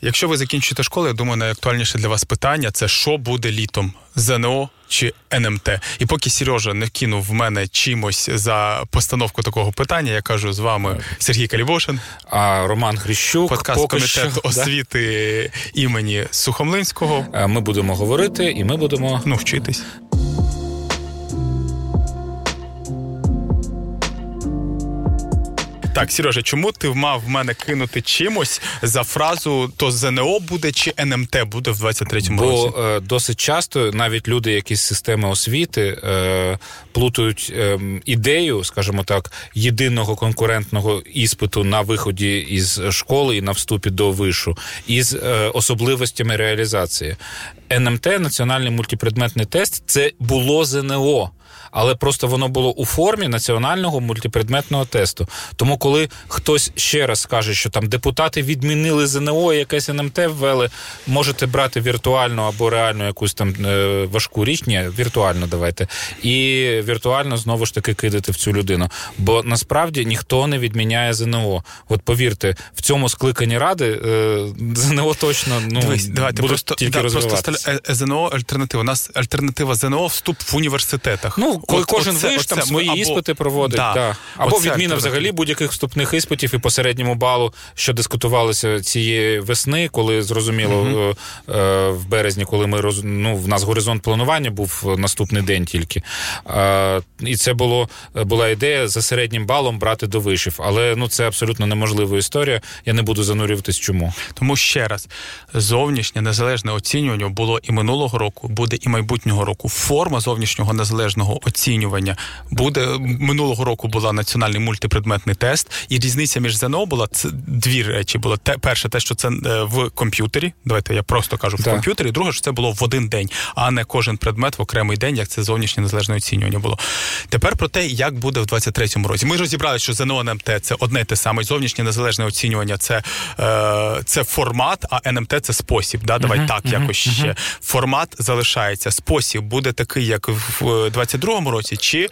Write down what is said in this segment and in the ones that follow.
Якщо ви закінчите школу, я думаю, найактуальніше для вас питання це що буде літом ЗНО чи НМТ. І поки Сережа не кинув в мене чимось за постановку такого питання, я кажу з вами Сергій Калібошин, а Роман Грищук, подкаст поки що, освіти да? імені Сухомлинського. Ми будемо говорити, і ми будемо ну вчитись. Так, Сережа, чому ти мав в мене кинути чимось за фразу то ЗНО буде чи НМТ буде в 23-му році? Бо е, досить часто навіть люди, які з системи освіти е, плутають е, ідею, скажімо так, єдиного конкурентного іспиту на виході із школи і на вступі до вишу, із е, особливостями реалізації. НМТ, національний мультипредметний тест, це було ЗНО але просто воно було у формі національного мультипредметного тесту. Тому, коли хтось ще раз скаже, що там депутати відмінили ЗНО, якесь НМТ ввели, можете брати віртуальну або реальну якусь там е, важку річ, ні, віртуально давайте, і віртуально знову ж таки кидати в цю людину. Бо насправді ніхто не відміняє ЗНО. От повірте, в цьому скликанні ради е, ЗНО точно ну Дивись, давайте будуть просто, тільки да, розвиватися. Просто ЗНО альтернатива. У нас альтернатива ЗНО вступ в університетах. Ну коли кожен оце, виш там свої або, іспити проводить. Да, да. Або оце відміна взагалі будь-яких вступних іспитів і по середньому балу, що дискутувалося цієї весни, коли зрозуміло угу. в березні, коли ми роз... ну, в нас горизонт планування був наступний день тільки. І це було була ідея за середнім балом брати до вишів. Але ну це абсолютно неможлива історія. Я не буду занурюватись, чому. Тому ще раз зовнішнє незалежне оцінювання було і минулого року, буде і майбутнього року. Форма зовнішнього незалежного оцінювання буде минулого року. Була національний мультипредметний тест, і різниця між ЗНО була це дві речі. Було те перше, те, що це е, в комп'ютері. Давайте я просто кажу в так. комп'ютері. Друге, що це було в один день, а не кожен предмет в окремий день, як це зовнішнє незалежне оцінювання було. Тепер про те, як буде в 23-му році. Ми розібрали, що ЗНО НМТ це одне те саме. Зовнішнє незалежне оцінювання це е, це формат, а НМТ це спосіб. Да? Давай uh-huh, так uh-huh, якось uh-huh. ще. Формат залишається. Спосіб буде такий, як в 22-му році, чи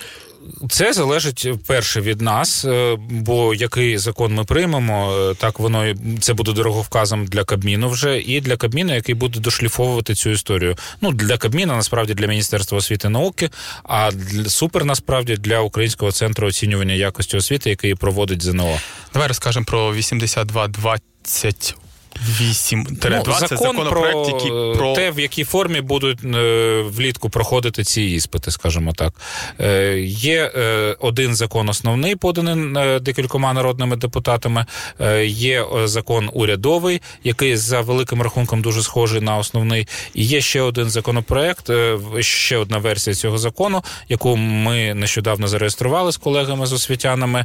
це залежить перше від нас, е, бо який закон ми приймемо, е, так воно це буде дороговказом для Кабміну вже і для Кабміну, який буде дошліфовувати цю історію. Ну для Кабміна насправді для Міністерства освіти і науки, а для супер насправді для Українського центру оцінювання якості освіти, який проводить ЗНО. Давай розкажемо про 8220 8 ну, закон це законопроект, про який про те, в якій формі будуть е, влітку проходити ці іспити, скажімо так. Е, Є е, один закон основний, поданий е, декількома народними депутатами. Е, Є закон урядовий, який за великим рахунком дуже схожий на основний. І є ще один законопроект, ще одна версія цього закону, яку ми нещодавно зареєстрували з колегами з освітянами,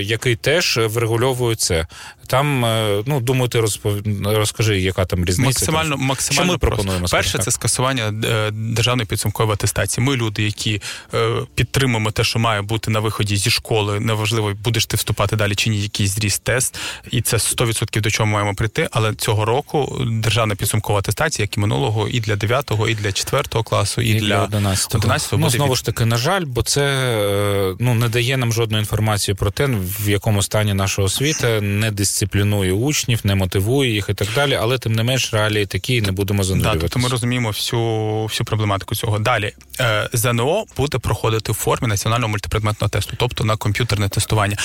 який теж врегульовує це. Там, ну думаю, ти розпов... розкажи, яка там різниця. Максимально там? максимально Що ми пропонуємо. Перше, це скасування е, державної підсумкової атестації. Ми люди, які е, підтримуємо те, що має бути на виході зі школи. Неважливо, будеш ти вступати далі чи ні, якийсь зріст тест, і це 100% до чого ми маємо прийти. Але цього року державна підсумкова атестація, як і минулого, і для 9 і для 4 класу, і, і для 11 11 Ну знову ж таки, на жаль, бо це е, ну не дає нам жодної інформації про те, в якому стані наша освіта не дисциплінує учнів, не мотивує їх і так далі, але тим не менш реалії такі не будемо занурюватися. Да, тобто ми розуміємо всю всю проблематику цього. Далі е, ЗНО буде проходити в формі національного мультипредметного тесту, тобто на комп'ютерне тестування.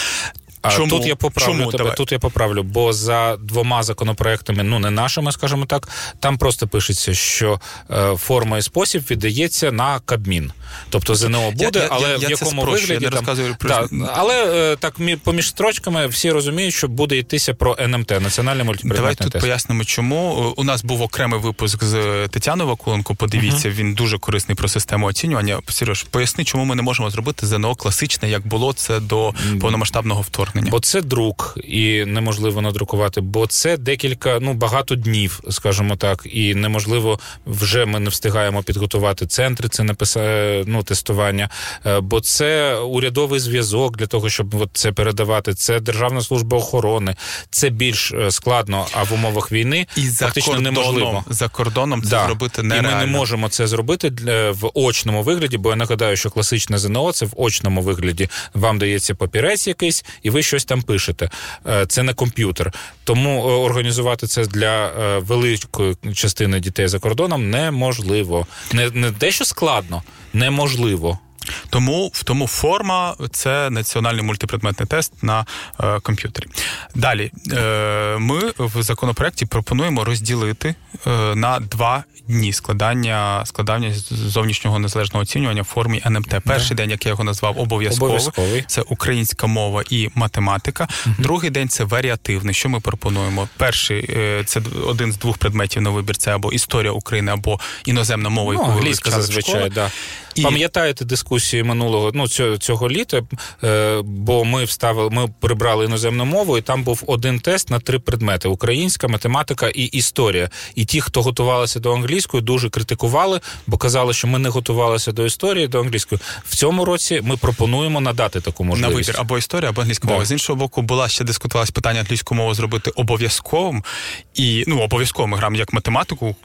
А Чому? Тут я поправлю Чому? тебе. Давай. Тут я поправлю, бо за двома законопроектами, ну не нашими, скажімо так, там просто пишеться, що е, форма і спосіб віддається на Кабмін. Тобто ЗНО буде, я, але я, я в якому вигляді я не там, да, але е, так поміж строчками всі розуміють, що буде йтися про НМТ, національний мультипредметний Давай тут пояснимо, чому у нас був окремий випуск з Тетяною Вакуленко. Подивіться, uh-huh. він дуже корисний про систему оцінювання. Сереж, поясни, чому ми не можемо зробити ЗНО класичне, як було це до повномасштабного вторгнення. Бо це друк і неможливо надрукувати, бо це декілька, ну багато днів, скажімо так, і неможливо вже ми не встигаємо підготувати центри. Це написає ну, тестування, е, бо це урядовий зв'язок для того, щоб от це передавати. Це Державна служба охорони, це більш е, складно, а в умовах війни і фактично за кордоном, неможливо за кордоном це да. зробити нереально. І ми не можемо це зробити в очному вигляді, бо я нагадаю, що класичне ЗНО це в очному вигляді. Вам дається папірець якийсь, і ви щось там пишете. Е, це не комп'ютер. Тому організувати це для великої частини дітей за кордоном неможливо. Не не дещо складно, неможливо. Тому в тому форма це національний мультипредметний тест на е, комп'ютері. Далі е, ми в законопроекті пропонуємо розділити е, на два дні складання складання зовнішнього незалежного оцінювання в формі НМТ. Перший да. день, як я його назвав, обов'язковий. обов'язковий. Це українська мова і математика. Угу. Другий день це варіативний. Що ми пропонуємо? Перший е, це один з двох предметів на вибір. Це або історія України, або іноземна мова, ну, яку ви сказали, зазвичай, да. І... Пам'ятаєте дискусії минулого ну цього, цього літа? Е, бо ми вставили, ми прибрали іноземну мову, і там був один тест на три предмети: українська, математика і історія. І ті, хто готувалися до англійської, дуже критикували, бо казали, що ми не готувалися до історії, до англійської. В цьому році ми пропонуємо надати таку можливість. На вибір або історія, або англійська мова. З іншого боку, була ще дискутувалась питання англійську мову зробити обов'язковим і ну обов'язково ми граємо як математику,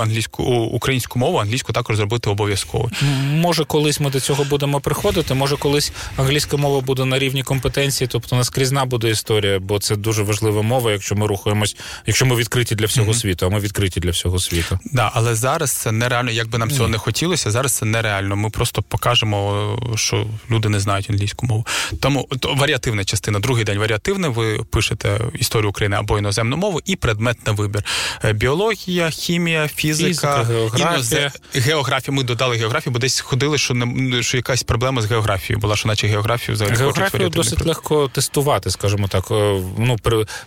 англійську українську мову, англійську також зробити обов'язково. Може, колись ми до цього будемо приходити. Може, колись англійська мова буде на рівні компетенції, тобто наскрізна буде історія, бо це дуже важлива мова, якщо ми рухаємось, якщо ми відкриті для всього mm-hmm. світу, а ми відкриті для всього світу. Да, але зараз це нереально. Як би нам цього mm. не хотілося, зараз це нереально. Ми просто покажемо, що люди не знають англійську мову. Тому то варіативна частина. Другий день варіативне. Ви пишете історію України або іноземну мову і предмет на вибір: е, біологія, хімія, фізика, фізика географія. Інозе... географія. Ми додали географію, бо десь ходили, що не що якась проблема з географією була, що наче географію взагалі географію досить легко тестувати, скажімо так. Е, ну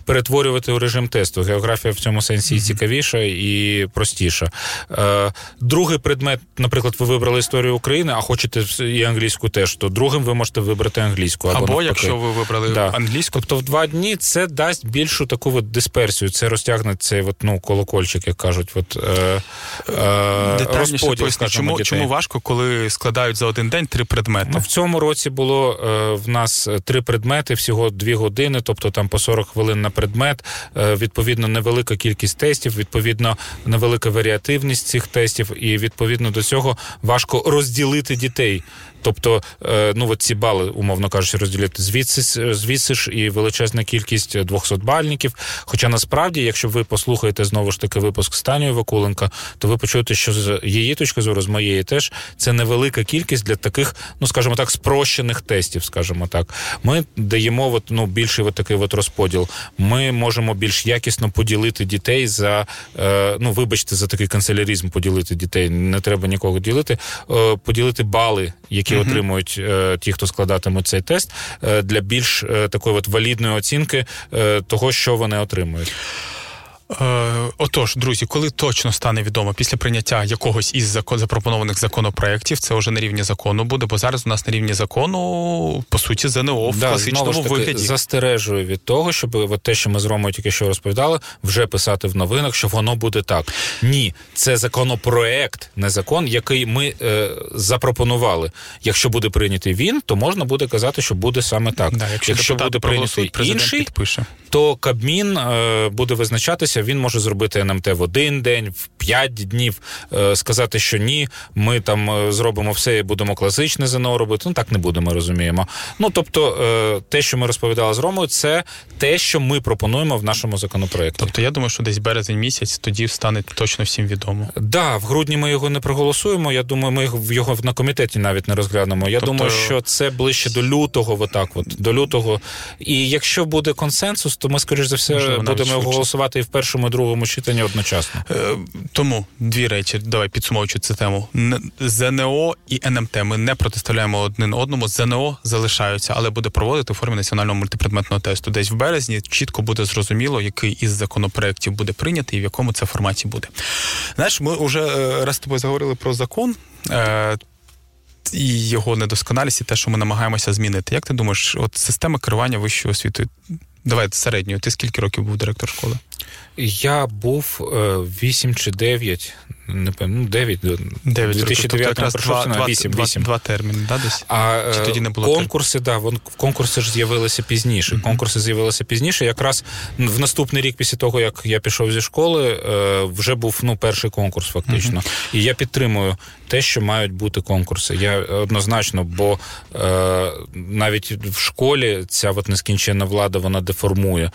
перетворювати у режим тесту. Географія в цьому сенсі mm-hmm. цікавіша і простіша. Е, другий предмет, наприклад, ви вибрали історію України, а хочете і англійську теж. То другим ви можете вибрати англійську або, або якщо ви вибрали да. англійську, тобто в два дні це дасть більшу таку от дисперсію. Це розтягне цей от, ну колокольчик, як кажуть, от е, е, розподіл. Чому чому важко, коли складають за один день три предмети? Ну, в цьому році було е, в нас три предмети, всього дві години, тобто там по 40 хвилин на предмет. Е, відповідно, невелика кількість тестів, відповідно, невелика варіативність цих тестів, і відповідно до цього важко розділити дітей. Тобто, е, ну от ці бали, умовно кажучи, розділити звідси звідси ж і величезна кількість 200-бальників. Хоча насправді, якщо ви послухаєте знову ж таки випуск Станію Вакуленка, то ви почуєте, що з її точки зору, з моєї теж це невелика кількість для таких, ну скажімо так, спрощених тестів, скажімо так. Ми даємо от, ну, більший от такий от розподіл. Ми можемо більш якісно поділити дітей за е, ну, вибачте, за такий канцеляризм поділити дітей. Не треба нікого ділити, е, поділити бали, які mm отримують е, ті, хто складатимуть цей тест, е, для більш е, такої от валідної оцінки того, що вони отримують. Е, отож, друзі, коли точно стане відомо після прийняття якогось із запропонованих законопроєктів, це вже на рівні закону буде, бо зараз у нас на рівні закону по суті ЗНО в да, класичному таки, вигляді застережую від того, щоб от те, що ми з Ромою тільки що розповідали, вже писати в новинах, що воно буде так. Ні, це законопроект, не закон, який ми е, запропонували. Якщо буде прийнятий він, то можна буде казати, що буде саме так. Да, якщо якщо буде прийнятий інший, підпише. то Кабмін е, буде визначатися відбулося, він може зробити НМТ в один день, в п'ять днів, е, сказати, що ні, ми там е, зробимо все і будемо класичне ЗНО робити. Ну так не будемо, розуміємо. Ну тобто, е, те, що ми розповідали з Ромою, це те, що ми пропонуємо в нашому законопроекті. Тобто, я думаю, що десь березень місяць тоді стане точно всім відомо. Да, в грудні ми його не проголосуємо. Я думаю, ми його на комітеті навіть не розглянемо. Я тобто... думаю, що це ближче до лютого, отак, от до лютого. І якщо буде консенсус, то ми скоріш за все Можливо, будемо голосувати і в першому першому і другому читанні одночасно. Е, тому дві речі. Давай підсумовуючи цю тему. ЗНО і НМТ. Ми не протиставляємо один одному. ЗНО залишаються, але буде проводити у формі національного мультипредметного тесту. Десь в березні чітко буде зрозуміло, який із законопроєктів буде прийнятий і в якому це форматі буде. Знаєш, ми вже е, раз з тобою заговорили про закон. Е, і його недосконалість, і те, що ми намагаємося змінити. Як ти думаєш, от система керування вищою освітою? Давай середньою. Ти скільки років був директор школи? Я був 8 е, чи 9, не певно, ну, 9 до 9 2009 тобто пройшов на 8, 8. Два терміни, да, десь? А Чи тоді не було конкурси, да, вон, конкурси ж з'явилися пізніше. Mm-hmm. Конкурси з'явилися пізніше. Якраз в наступний рік, після того, як я пішов зі школи, вже був ну, перший конкурс, фактично. Mm-hmm. І я підтримую те, що мають бути конкурси. Я однозначно, бо е, навіть в школі ця от нескінченна влада вона деформує.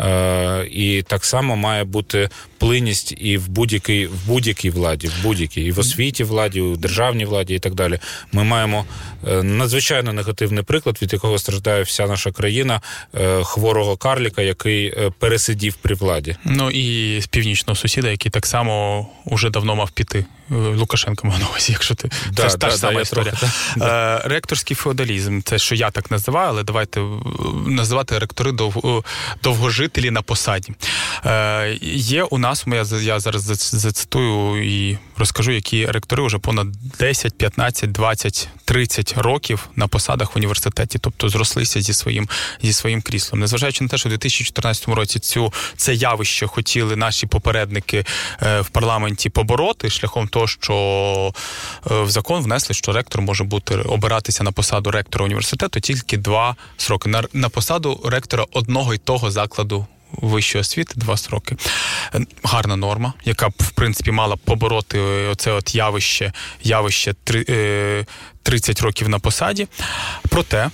Е, І так само має бути плинність і в будь-якій в будь-якій владі, в будь-якій і в освіті владі, у державній владі і так далі. Ми маємо е, надзвичайно негативний приклад, від якого страждає вся наша країна е, хворого карліка, який е, пересидів при владі. Ну і з північного сусіда, який так само уже давно мав піти. Лукашенко мав на увазі, якщо ти да, це ж та ж сама історія. Трохи, е, Ректорський феодалізм, це що я так називаю, але давайте називати ректори дов, довгожителі на посаді. Е, Є у нас, я зараз зацитую і розкажу, які ректори вже понад 10, 15, 20, 30 років на посадах в університеті, тобто зрослися зі своїм зі своїм кріслом. Незважаючи на те, що у 2014 році цю це явище хотіли наші попередники е, в парламенті побороти шляхом того, що е, в закон внесли, що ректор може бути обиратися на посаду ректора університету тільки два сроки. На, на посаду ректора одного й того закладу. Вищої освіти два строки. Е, гарна норма, яка б в принципі мала побороти оце от явище явище 30 років на посаді. Проте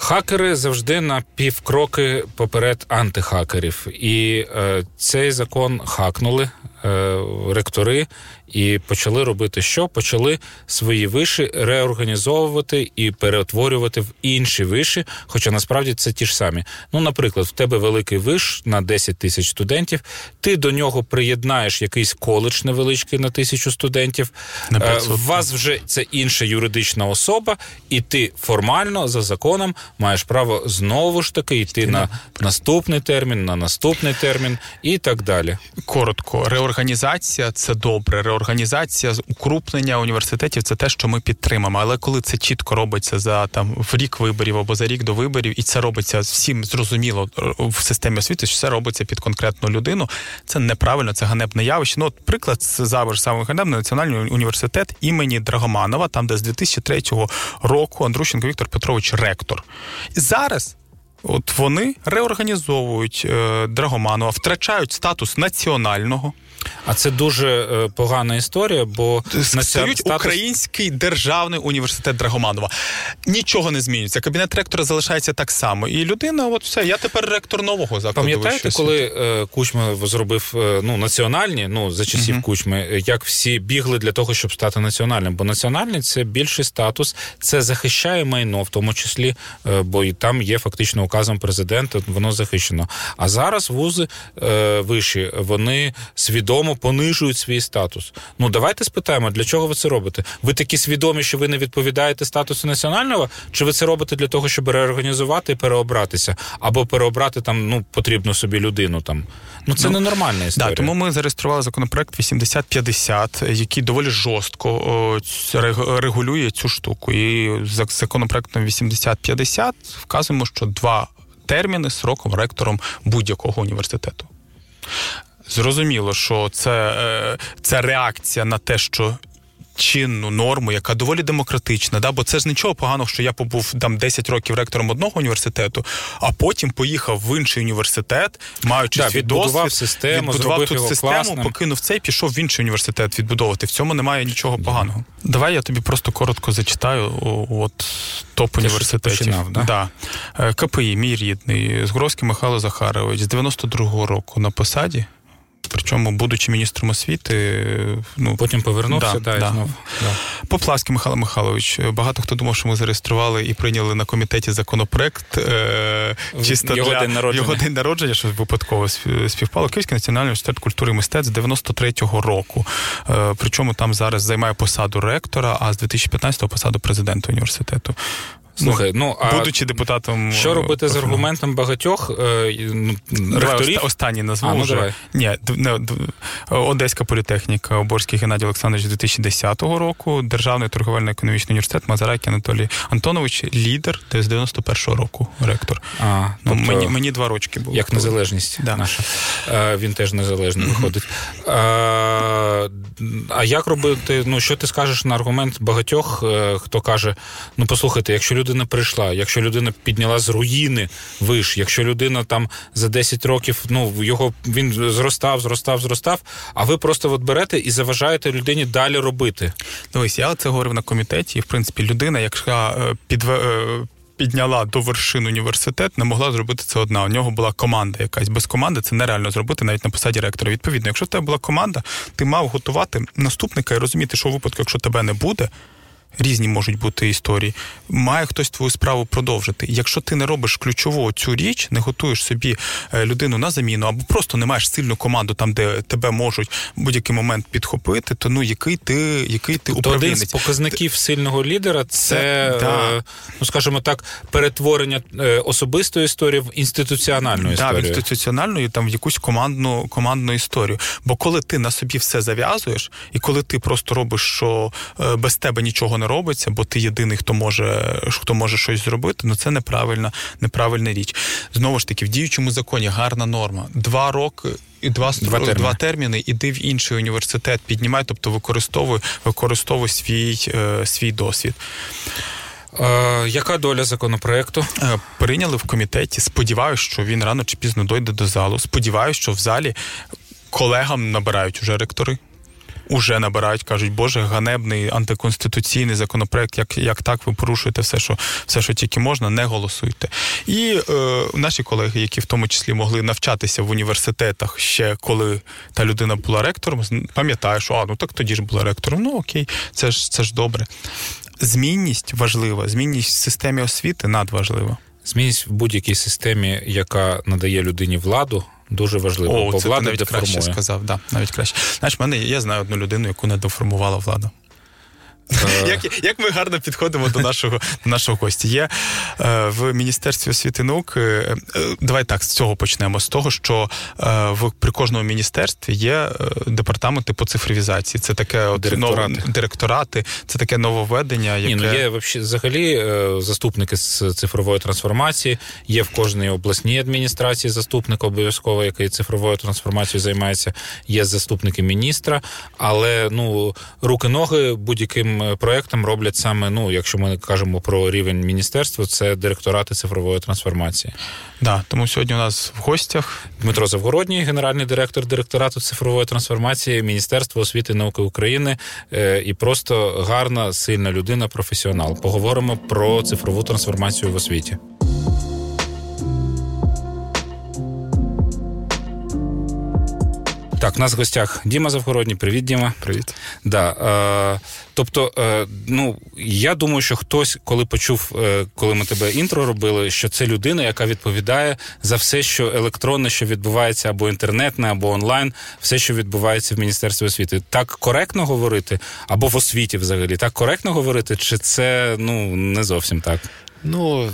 хакери завжди на півкроки поперед антихакерів, і е, цей закон хакнули е, ректори і почали робити що? Почали свої виші реорганізовувати і перетворювати в інші виші, хоча насправді це ті ж самі. Ну, наприклад, в тебе великий виш на 10 тисяч студентів, ти до нього приєднаєш якийсь коледж невеличкий на тисячу студентів. Е, у вас вже це інша юридична особа, і ти формально за законом маєш право знову ж таки йти на наступний термін, на наступний термін і так далі. Коротко, реорганізація це добре організація укрупнення університетів це те, що ми підтримаємо. Але коли це чітко робиться за там в рік виборів або за рік до виборів, і це робиться всім зрозуміло в системі освіти, що це робиться під конкретну людину. Це неправильно, це ганебне явище. Ну, от приклад завжди саме ганебний національний університет імені Драгоманова, там де з 2003 року Андрущенко Віктор Петрович ректор. І зараз. От вони реорганізовують е, Драгоманова, втрачають статус національного. А це дуже е, погана історія, бо стають статус... Український державний університет Драгоманова. Нічого не змінюється. Кабінет ректора залишається так само. І людина, от все, я тепер ректор нового закладу. Пам'ятаєте, коли е, Кучма зробив е, ну, національні, ну за часів uh Кучми, як всі бігли для того, щоб стати національним? Бо національний це більший статус, це захищає майно, в тому числі, е, бо і там є фактично указом президента, воно захищено. А зараз вузи е, вищі, вони свідомо понижують свій статус. Ну давайте спитаємо, для чого ви це робите? Ви такі свідомі, що ви не відповідаєте статусу національного, чи ви це робите для того, щоб реорганізувати і переобратися, або переобрати там ну потрібну собі людину там. Ну це ну, ненормальна історія. Да, Тому ми зареєстрували законопроект 8050, який доволі жорстко регулює цю штуку. І за законопроектом 8050 вказуємо, що два терміни сроком ректором будь-якого університету. Зрозуміло, що це, це реакція на те, що. Чинну норму, яка доволі демократична, да, бо це ж нічого поганого, що я побув там 10 років ректором одного університету, а потім поїхав в інший університет, маючи да, свій досвід, систему, відбудував тут систему, класним. покинув це і пішов в інший університет відбудовувати. В цьому немає нічого поганого. Давай я тобі просто коротко зачитаю. От топ університетів. Починав, да? Да. Е, КПІ, мій рідний, Згровський Михайло Захарович з 92-го року на посаді. Причому, будучи міністром освіти, ну потім повернувся да, да, знов. Да. Поплавський Михайло Михайлович. Багато хто думав, що ми зареєстрували і прийняли на комітеті законопроект е, чисто його для день народження. його день народження, що випадково співпало. Київський національний університет культури і мистецтв з 93-го року. Е, причому там зараз займає посаду ректора, а з 2015-го посаду президента університету. Слухай, ну а будучи депутатом, що робити з аргументом багатьох е, ну, ректорів? Останній назву а, ну, вже. Ні, не, Одеська політехніка, Оборський Геннадій Олександрович 2010 року, Державний торговельно-економічний університет Мазарайки Анатолій Антонович, лідер з 91-го року, ректор. А, ну, тобто, Мені мені два рочки було. Як незалежність да. наша. Він теж незалежний виходить. А як робити? Ну, що ти скажеш на аргумент багатьох, е, хто каже: ну послухайте, якщо людина прийшла, якщо людина підняла з руїни виш, якщо людина там за 10 років ну його він зростав, зростав, зростав, а ви просто от берете і заважаєте людині далі робити. Дивись, я це говорив на комітеті, і в принципі людина, яка е, підве підняла до вершин університет, не могла зробити це одна. У нього була команда якась. Без команди це нереально зробити навіть на посаді ректора. Відповідно, якщо в тебе була команда, ти мав готувати наступника і розуміти, що у випадку, якщо тебе не буде різні можуть бути історії. Має хтось твою справу продовжити. Якщо ти не робиш ключову цю річ, не готуєш собі е, людину на заміну, або просто не маєш сильну команду там, де тебе можуть в будь-який момент підхопити, то ну який ти який ти тобто управлінець? Один з показників сильного лідера це, це да. ну скажімо так, перетворення е, особистої історії в інституціональну історію. Так, в інституціональну і там в якусь командну командну історію. Бо коли ти на собі все зав'язуєш, і коли ти просто робиш, що е, без тебе нічого не робиться, бо ти єдиний, хто може хто може щось зробити, ну це неправильна, неправильна річ. Знову ж таки, в діючому законі гарна норма. Два роки. І два два терміни. два терміни, іди в інший університет, піднімай, тобто використовуй використовуй свій е, свій досвід. Е, яка доля законопроекту? Е, прийняли в комітеті. Сподіваюся, що він рано чи пізно дойде до залу. Сподіваюся, що в залі колегам набирають уже ректори уже набирають, кажуть, боже, ганебний антиконституційний законопроект, як як так ви порушуєте все, що все, що тільки можна, не голосуйте. І е, наші колеги, які в тому числі могли навчатися в університетах ще коли та людина була ректором, пам'ятає, що а ну так тоді ж була ректором. Ну окей, це ж це ж добре. Змінність важлива, змінність в системі освіти надважлива. Змінність в будь-якій системі, яка надає людині владу дуже важливо. О, бо це влада ти навіть деформує. краще сказав, да, навіть краще. Знаєш, мене я знаю одну людину, яку не деформувала влада. Е. Як як ми гарно підходимо до нашого до нашого гостя? Є е, в Міністерстві освіти і науки. Е, давай так з цього почнемо. З того, що в при кожному міністерстві є департаменти по цифровізації. Це таке от директорати. Нов, директорати, це таке нововведення. Яке... Ні, ну є взагалі заступники з цифрової трансформації. Є в кожній обласній адміністрації заступник обов'язково, який цифровою трансформацією займається. Є заступники міністра, але ну руки ноги будь-яким. Е, проектам роблять саме, ну, якщо ми кажемо про рівень міністерства, це директорати цифрової трансформації. Да, тому сьогодні у нас в гостях Дмитро Завгородній, генеральний директор директорату цифрової трансформації Міністерства освіти і науки України е, і просто гарна, сильна людина, професіонал. Поговоримо про цифрову трансформацію в освіті. Так, у нас в гостях Діма Завгородній. Привіт, Діма. Привіт. Да, е, Тобто, е, ну я думаю, що хтось, коли почув, е, коли ми тебе інтро робили, що це людина, яка відповідає за все, що електронне, що відбувається або інтернетне, або онлайн, все, що відбувається в міністерстві освіти. Так коректно говорити, або в освіті взагалі так коректно говорити, чи це ну не зовсім так? Ну.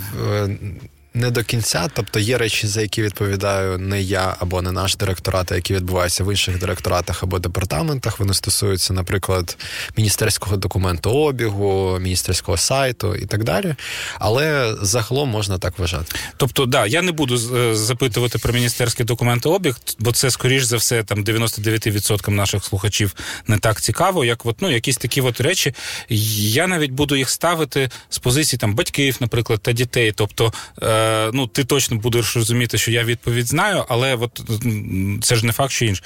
Не до кінця, тобто є речі, за які відповідаю не я або не наш директорат, а які відбуваються в інших директоратах або департаментах. Вони стосуються, наприклад, міністерського документу обігу, міністерського сайту і так далі. Але загалом можна так вважати. Тобто, да, я не буду е, запитувати про міністерський документообіг, бо це скоріш за все там 99% наших слухачів не так цікаво, як от, ну, якісь такі от речі. Я навіть буду їх ставити з позиції там батьків, наприклад, та дітей. Тобто. Е, ну ти точно будеш розуміти, що я відповідь знаю, але от це ж не факт, що інше.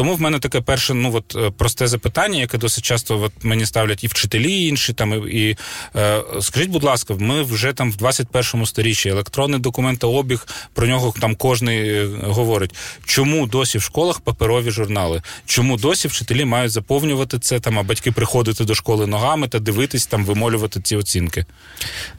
Тому в мене таке перше, ну от е, просте запитання, яке досить часто от мені ставлять і вчителі, і інші там. І е, скажіть, будь ласка, ми вже там в 21 сторіччі електронний документообіг, про нього там кожний е, говорить. Чому досі в школах паперові журнали? Чому досі вчителі мають заповнювати це там, а батьки приходити до школи ногами та дивитись там, вимолювати ці оцінки?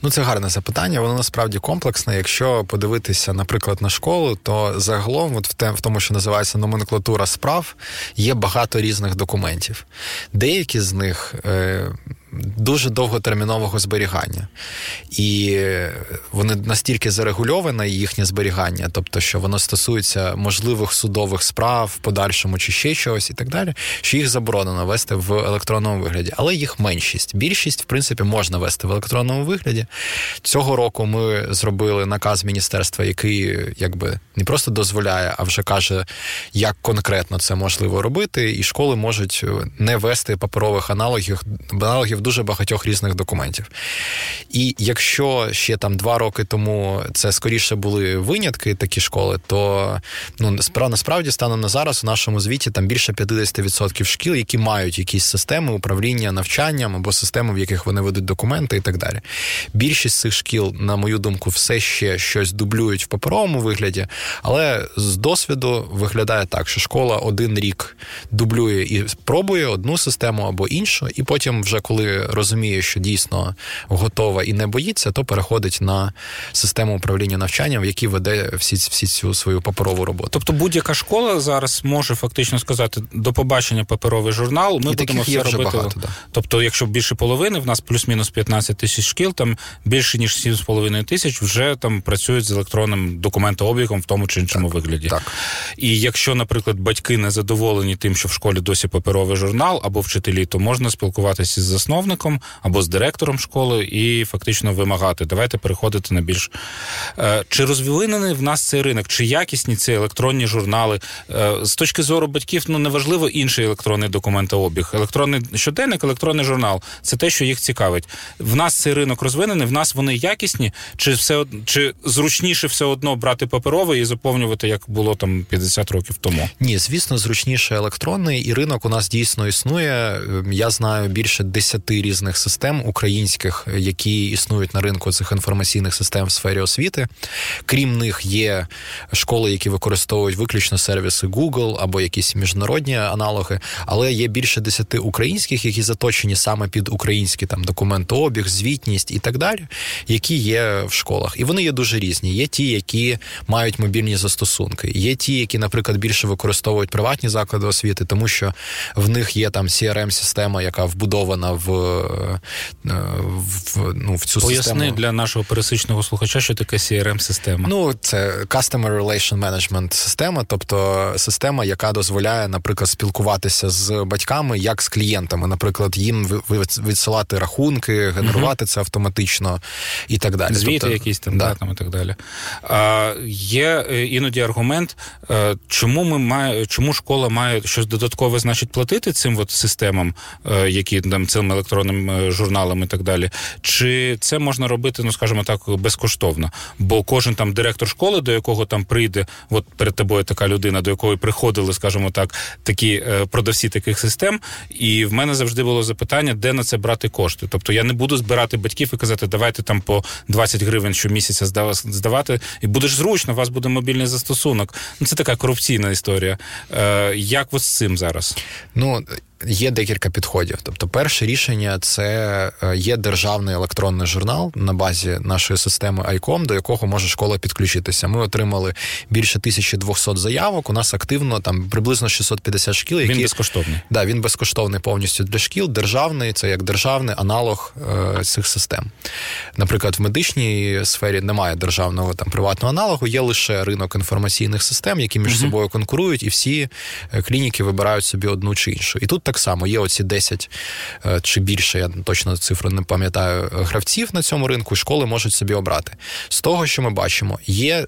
Ну це гарне запитання. Воно насправді комплексне. Якщо подивитися, наприклад, на школу, то загалом, от в те, в тому, що називається номенклатура справ є багато різних документів. Деякі з них. Дуже довготермінового зберігання. І вони настільки зарегульовані, їхнє зберігання, тобто, що воно стосується можливих судових справ подальшому чи ще чогось і так далі, що їх заборонено вести в електронному вигляді. Але їх меншість. Більшість, в принципі, можна вести в електронному вигляді. Цього року ми зробили наказ міністерства, який якби не просто дозволяє, а вже каже, як конкретно це можливо робити, і школи можуть не вести паперових аналогів аналогів дуже багатьох різних документів. І якщо ще там два роки тому це скоріше були винятки, такі школи, то ну насправді станом на зараз у нашому звіті там більше 50% шкіл, які мають якісь системи управління навчанням або системи, в яких вони ведуть документи і так далі. Більшість цих шкіл, на мою думку, все ще щось дублюють в паперовому вигляді, але з досвіду виглядає так, що школа один рік дублює і пробує одну систему або іншу, і потім, вже коли розуміє, що дійсно готова і не боїться, то переходить на систему управління навчанням, в якій веде всі всі цю свою паперову роботу. Тобто будь-яка школа зараз може фактично сказати до побачення паперовий журнал. Ми і будемо все робити. Багато, да. Тобто, якщо більше половини, в нас плюс-мінус 15 тисяч шкіл, там більше ніж 7,5 тисяч вже там працюють з електронним документообігом в тому чи іншому так, вигляді. Так. І якщо, наприклад, батьки не задоволені тим, що в школі досі паперовий журнал або вчителі, то можна спілкуватися з засновником або з директором школи і фактично вимагати. Давайте переходити на більш е, чи розвинений в нас цей ринок, чи якісні ці електронні журнали е, з точки зору батьків, ну неважливо інший електронний документообіг. Електронний щоденник, електронний журнал це те, що їх цікавить. В нас цей ринок розвинений, в нас вони якісні, чи все чи зручніше все одно брати паперовий і заповнювати, як було там 50 років тому? Ні, звісно, зручніше електронний, і ринок у нас дійсно існує. Ем, я знаю більше десяти різних систем українських, які існують на ринку цих інформаційних систем в сфері освіти. Крім них, є школи, які використовують виключно сервіси Google або якісь міжнародні аналоги, але є більше десяти українських, які заточені саме під український там документообіг, звітність і так далі, які є в школах. І вони є дуже різні. Є ті, які мають мобільні застосунки, є ті, які, наприклад, більше використовують приватні заклади освіти, тому що в них є там crm система яка вбудована в в, ну, в цю Поясни систему. для нашого пересичного слухача, що таке crm система Ну, це Customer Relation Management система, тобто система, яка дозволяє, наприклад, спілкуватися з батьками як з клієнтами, наприклад, їм відсилати рахунки, генерувати uh-huh. це автоматично і так далі. Звіти тобто, якісь там, да. там і так далі. А, Є е, іноді аргумент, е, чому ми має, чому школа має щось додаткове, значить, платити цим от системам, е, які там цим електронним журналам і так далі. Чи це можна робити, ну скажімо так, безкоштовно? Бо кожен там директор школи, до якого там прийде, от перед тобою така людина, до якої приходили, скажімо так, такі продавці таких систем. І в мене завжди було запитання, де на це брати кошти. Тобто я не буду збирати батьків і казати, давайте там по 20 гривень щомісяця здавати, і буде ж зручно, у вас буде мобільний застосунок. Ну це така корупційна історія. Е, Як ось з цим зараз? Ну є декілька підходів. Тобто, перше рішення це е, є державний електронний журнал на базі нашої системи ICOM, до якого може школа підключитися. Ми отримали більше 1200 заявок. У нас активно там приблизно 650 шкіл. Які... Він безкоштовний. Да, він безкоштовний повністю для шкіл. Державний це як державний аналог е, цих систем. Наприклад, в медичній сфері немає державного там приватного аналогу, є лише ринок інформаційних систем, які між uh собою конкурують, і всі е, клініки вибирають собі одну чи іншу. І тут так само є оці 10 е, чи більше, я точно цифру не пам'ятаю, гравців на цьому ринку, школи можуть собі обрати. З того, що ми бачимо, є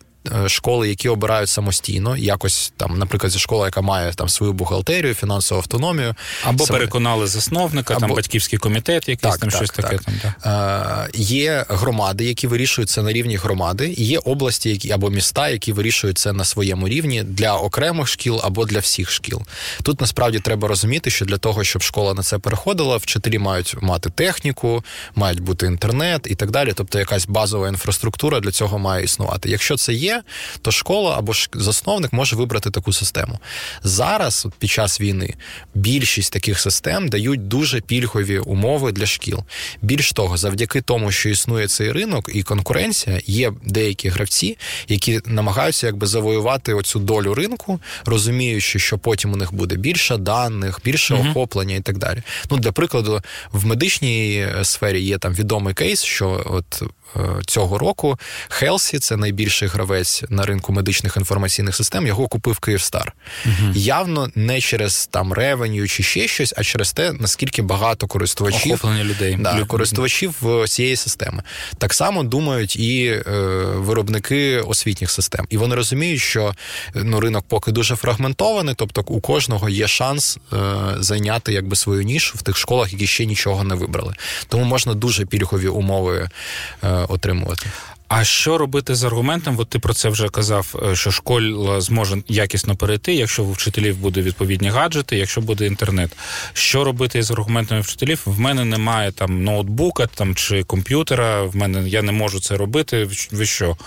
школи, які обирають самостійно, якось там, наприклад, зі школа, яка має там свою бухгалтерію, фінансову автономію, або саме... переконали засновника, або... там батьківський комітет, якийсь так, там так, щось так, таке. Там да. Е, Є громади, які вирішують це на рівні громади, і є області, які або міста, які вирішують це на своєму рівні для окремих шкіл або для всіх шкіл. Тут насправді треба розуміти, що для того, щоб школа на це переходила, вчителі мають мати техніку, мають бути інтернет і так далі. Тобто, якась базова інфраструктура для цього має існувати. Якщо це є є, то школа або засновник може вибрати таку систему. Зараз, під час війни, більшість таких систем дають дуже пільгові умови для шкіл. Більш того, завдяки тому, що існує цей ринок і конкуренція, є деякі гравці, які намагаються якби завоювати оцю долю ринку, розуміючи, що потім у них буде більше даних, більше uh охоплення і так далі. Ну, для прикладу, в медичній сфері є там відомий кейс, що от Е, цього року. Helsi, це найбільший гравець на ринку медичних інформаційних систем. Його купив Київстар. Угу. Явно не через там revenue чи ще щось, а через те, наскільки багато користувачів Охоплення людей да, користувачів цієї системи. Так само думають і е, виробники освітніх систем. І вони розуміють, що ну, ринок поки дуже фрагментований, тобто у кожного є шанс е, зайняти якби свою нішу в тих школах, які ще нічого не вибрали. Тому можна дуже пільгові умови. Е, отримувати. А що робити з аргументом? От ти про це вже казав, е, що школа зможе якісно перейти, якщо у вчителів буде відповідні гаджети, якщо буде інтернет. Що робити з аргументами вчителів? В мене немає там ноутбука там чи комп'ютера. В мене я не можу це робити. Ви що?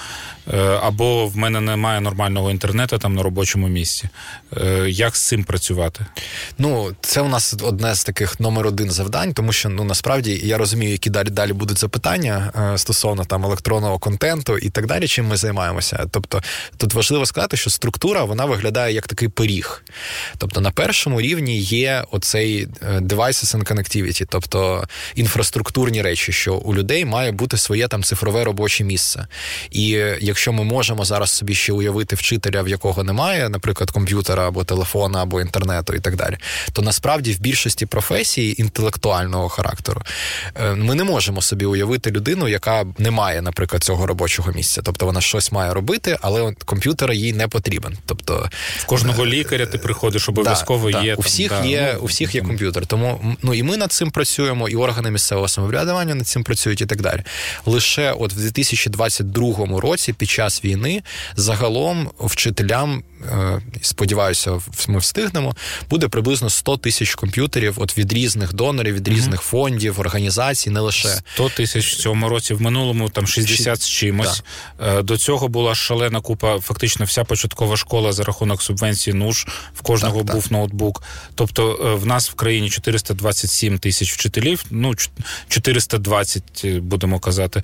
Е, або в мене немає нормального інтернету там на робочому місці. Е, як з цим працювати? Ну, це у нас одне з таких номер один завдань, тому що ну насправді я розумію, які далі далі будуть запитання стосовно там електронного контенту контенту і так далі, чим ми займаємося. Тобто тут важливо сказати, що структура вона виглядає як такий пиріг. Тобто на першому рівні є оцей е, devices and connectivity, тобто інфраструктурні речі, що у людей має бути своє там цифрове робоче місце. І якщо ми можемо зараз собі ще уявити вчителя, в якого немає, наприклад, комп'ютера або телефона, або інтернету і так далі, то насправді в більшості професій інтелектуального характеру е, ми не можемо собі уявити людину, яка не має, наприклад, цього робочого місця. Тобто вона щось має робити, але комп'ютер їй не потрібен. Тобто в кожного е, лікаря ти приходиш, обов'язково да, є да. у всіх там, є да, у всіх є комп'ютер. Тому ну і ми над цим працюємо, і органи місцевого самоврядування над цим працюють, і так далі. Лише от в 2022 році, під час війни, загалом вчителям. Е, сподіваюся, ми встигнемо. Буде приблизно 100 тисяч комп'ютерів от від різних донорів, від різних mm-hmm. фондів, організацій, не лише 100 тисяч в цьому році. В минулому там 60 з чимось. Да. Е, до цього була шалена купа. Фактично, вся початкова школа за рахунок субвенції НУШ, в кожного так, був так. ноутбук. Тобто, е, в нас в країні 427 тисяч вчителів. Ну 420, будемо казати.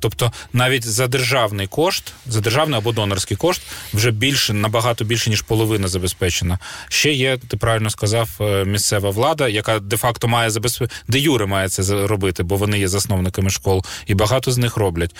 Тобто, навіть за державний кошт, за державний або донорський кошт, вже більше набагато більше ніж половина забезпечена. Ще є, ти правильно сказав, е, місцева влада, яка де-факто має забезпечити, де Юре має це робити, бо вони є засновниками школ, і багато з них роблять.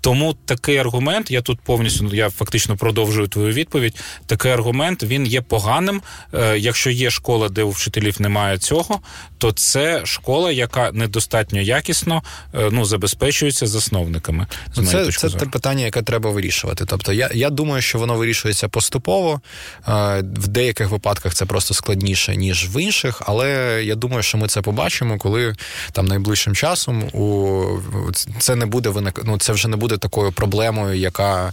Тому такий аргумент, я тут повністю ну, я фактично продовжую твою відповідь. Такий аргумент він є поганим. Е, якщо є школа, де у вчителів немає цього, то це школа, яка недостатньо якісно е, ну забезпечується засновниками. З це це те питання, яке треба вирішувати. Тобто, я я думаю, що воно вирішується поступово. Е, в деяких випадках це просто складніше ніж в інших, але я думаю, що ми це побачимо, коли там найближчим часом у це не буде виник... ну, це вже не буде буде такою проблемою, яка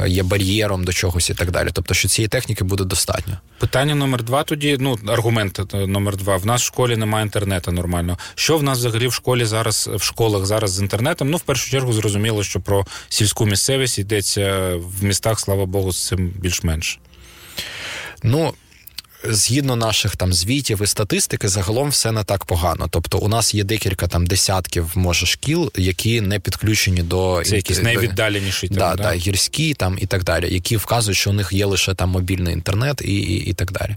е, є бар'єром до чогось і так далі. Тобто, що цієї техніки буде достатньо. Питання номер два. Тоді ну аргумент е, номер два. В нас в школі немає інтернету нормально. Що в нас взагалі в школі зараз в школах зараз з інтернетом? Ну, в першу чергу, зрозуміло, що про сільську місцевість йдеться в містах, слава Богу, з цим більш-менш. Ну, згідно наших там звітів і статистики, загалом все не так погано. Тобто, у нас є декілька там десятків, може, шкіл, які не підключені до Це якісь найвіддаленіші да, да, гірські там і так далі, які вказують, що у них є лише там мобільний інтернет і і, і так далі.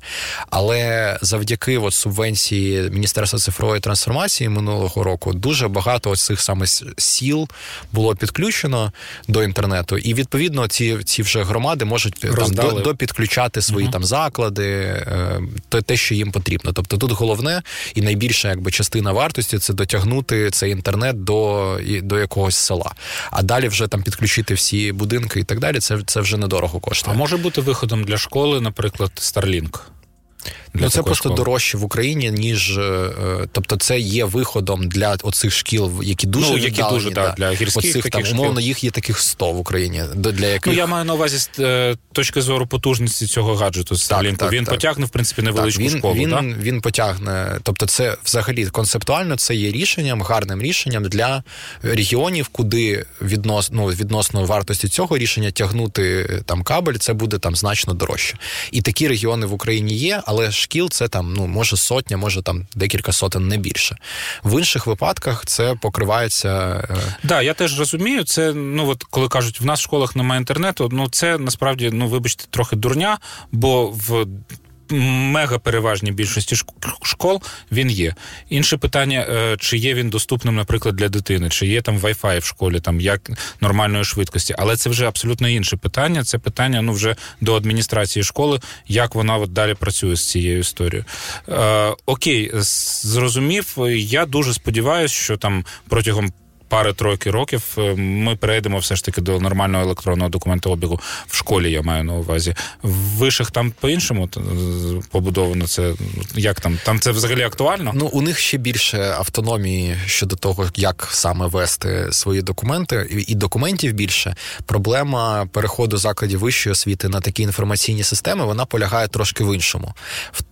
Але завдяки от субвенції Міністерства цифрової трансформації минулого року дуже багато цих саме сіл було підключено до інтернету, і відповідно ці ці вже громади можуть там до, допідключати свої угу. там заклади. Е, те, що їм потрібно. Тобто тут головне і найбільша якби частина вартості це дотягнути цей інтернет до до якогось села. А далі вже там підключити всі будинки і так далі. Це це вже недорого коштує. А може бути виходом для школи, наприклад, Starlink? Для ну, це просто школи. дорожче в Україні, ніж тобто, це є виходом для оцих шкіл, які дуже ну, які віддалені, дуже да, для гірських Оцих, таких там, умовно їх є таких 100 в Україні. Для яких... Ну я маю на увазі з е, точки зору потужності цього гаджету. Starlink. так, він так. потягне в принципі невеличку так, він, школу. Він, так? він потягне, тобто, це взагалі концептуально це є рішенням, гарним рішенням для регіонів, куди віднос, ну, відносно вартості цього рішення тягнути там кабель, це буде там значно дорожче. І такі регіони в Україні є, але шкіл це там ну може сотня, може там декілька сотень, не більше. В інших випадках це покривається. Так, да, я теж розумію. Це ну от коли кажуть, в нас в школах немає інтернету. Ну це насправді ну вибачте трохи дурня, бо в мега переважній більшості школ він є. Інше питання, е, чи є він доступним, наприклад, для дитини, чи є там Wi-Fi в школі, там як нормальної швидкості. Але це вже абсолютно інше питання. Це питання ну вже до адміністрації школи, як вона от далі працює з цією історією. Е, Окей, зрозумів. Я дуже сподіваюся, що там протягом пари-тройки років е, ми перейдемо все ж таки до нормального електронного документообігу в школі. Я маю на увазі. В вишах там по-іншому побудовано це. Як там? Там це взагалі актуально? Ну у них ще більше автономії щодо того, як саме вести свої документи, і документів більше. Проблема переходу закладів вищої освіти на такі інформаційні системи вона полягає трошки в іншому,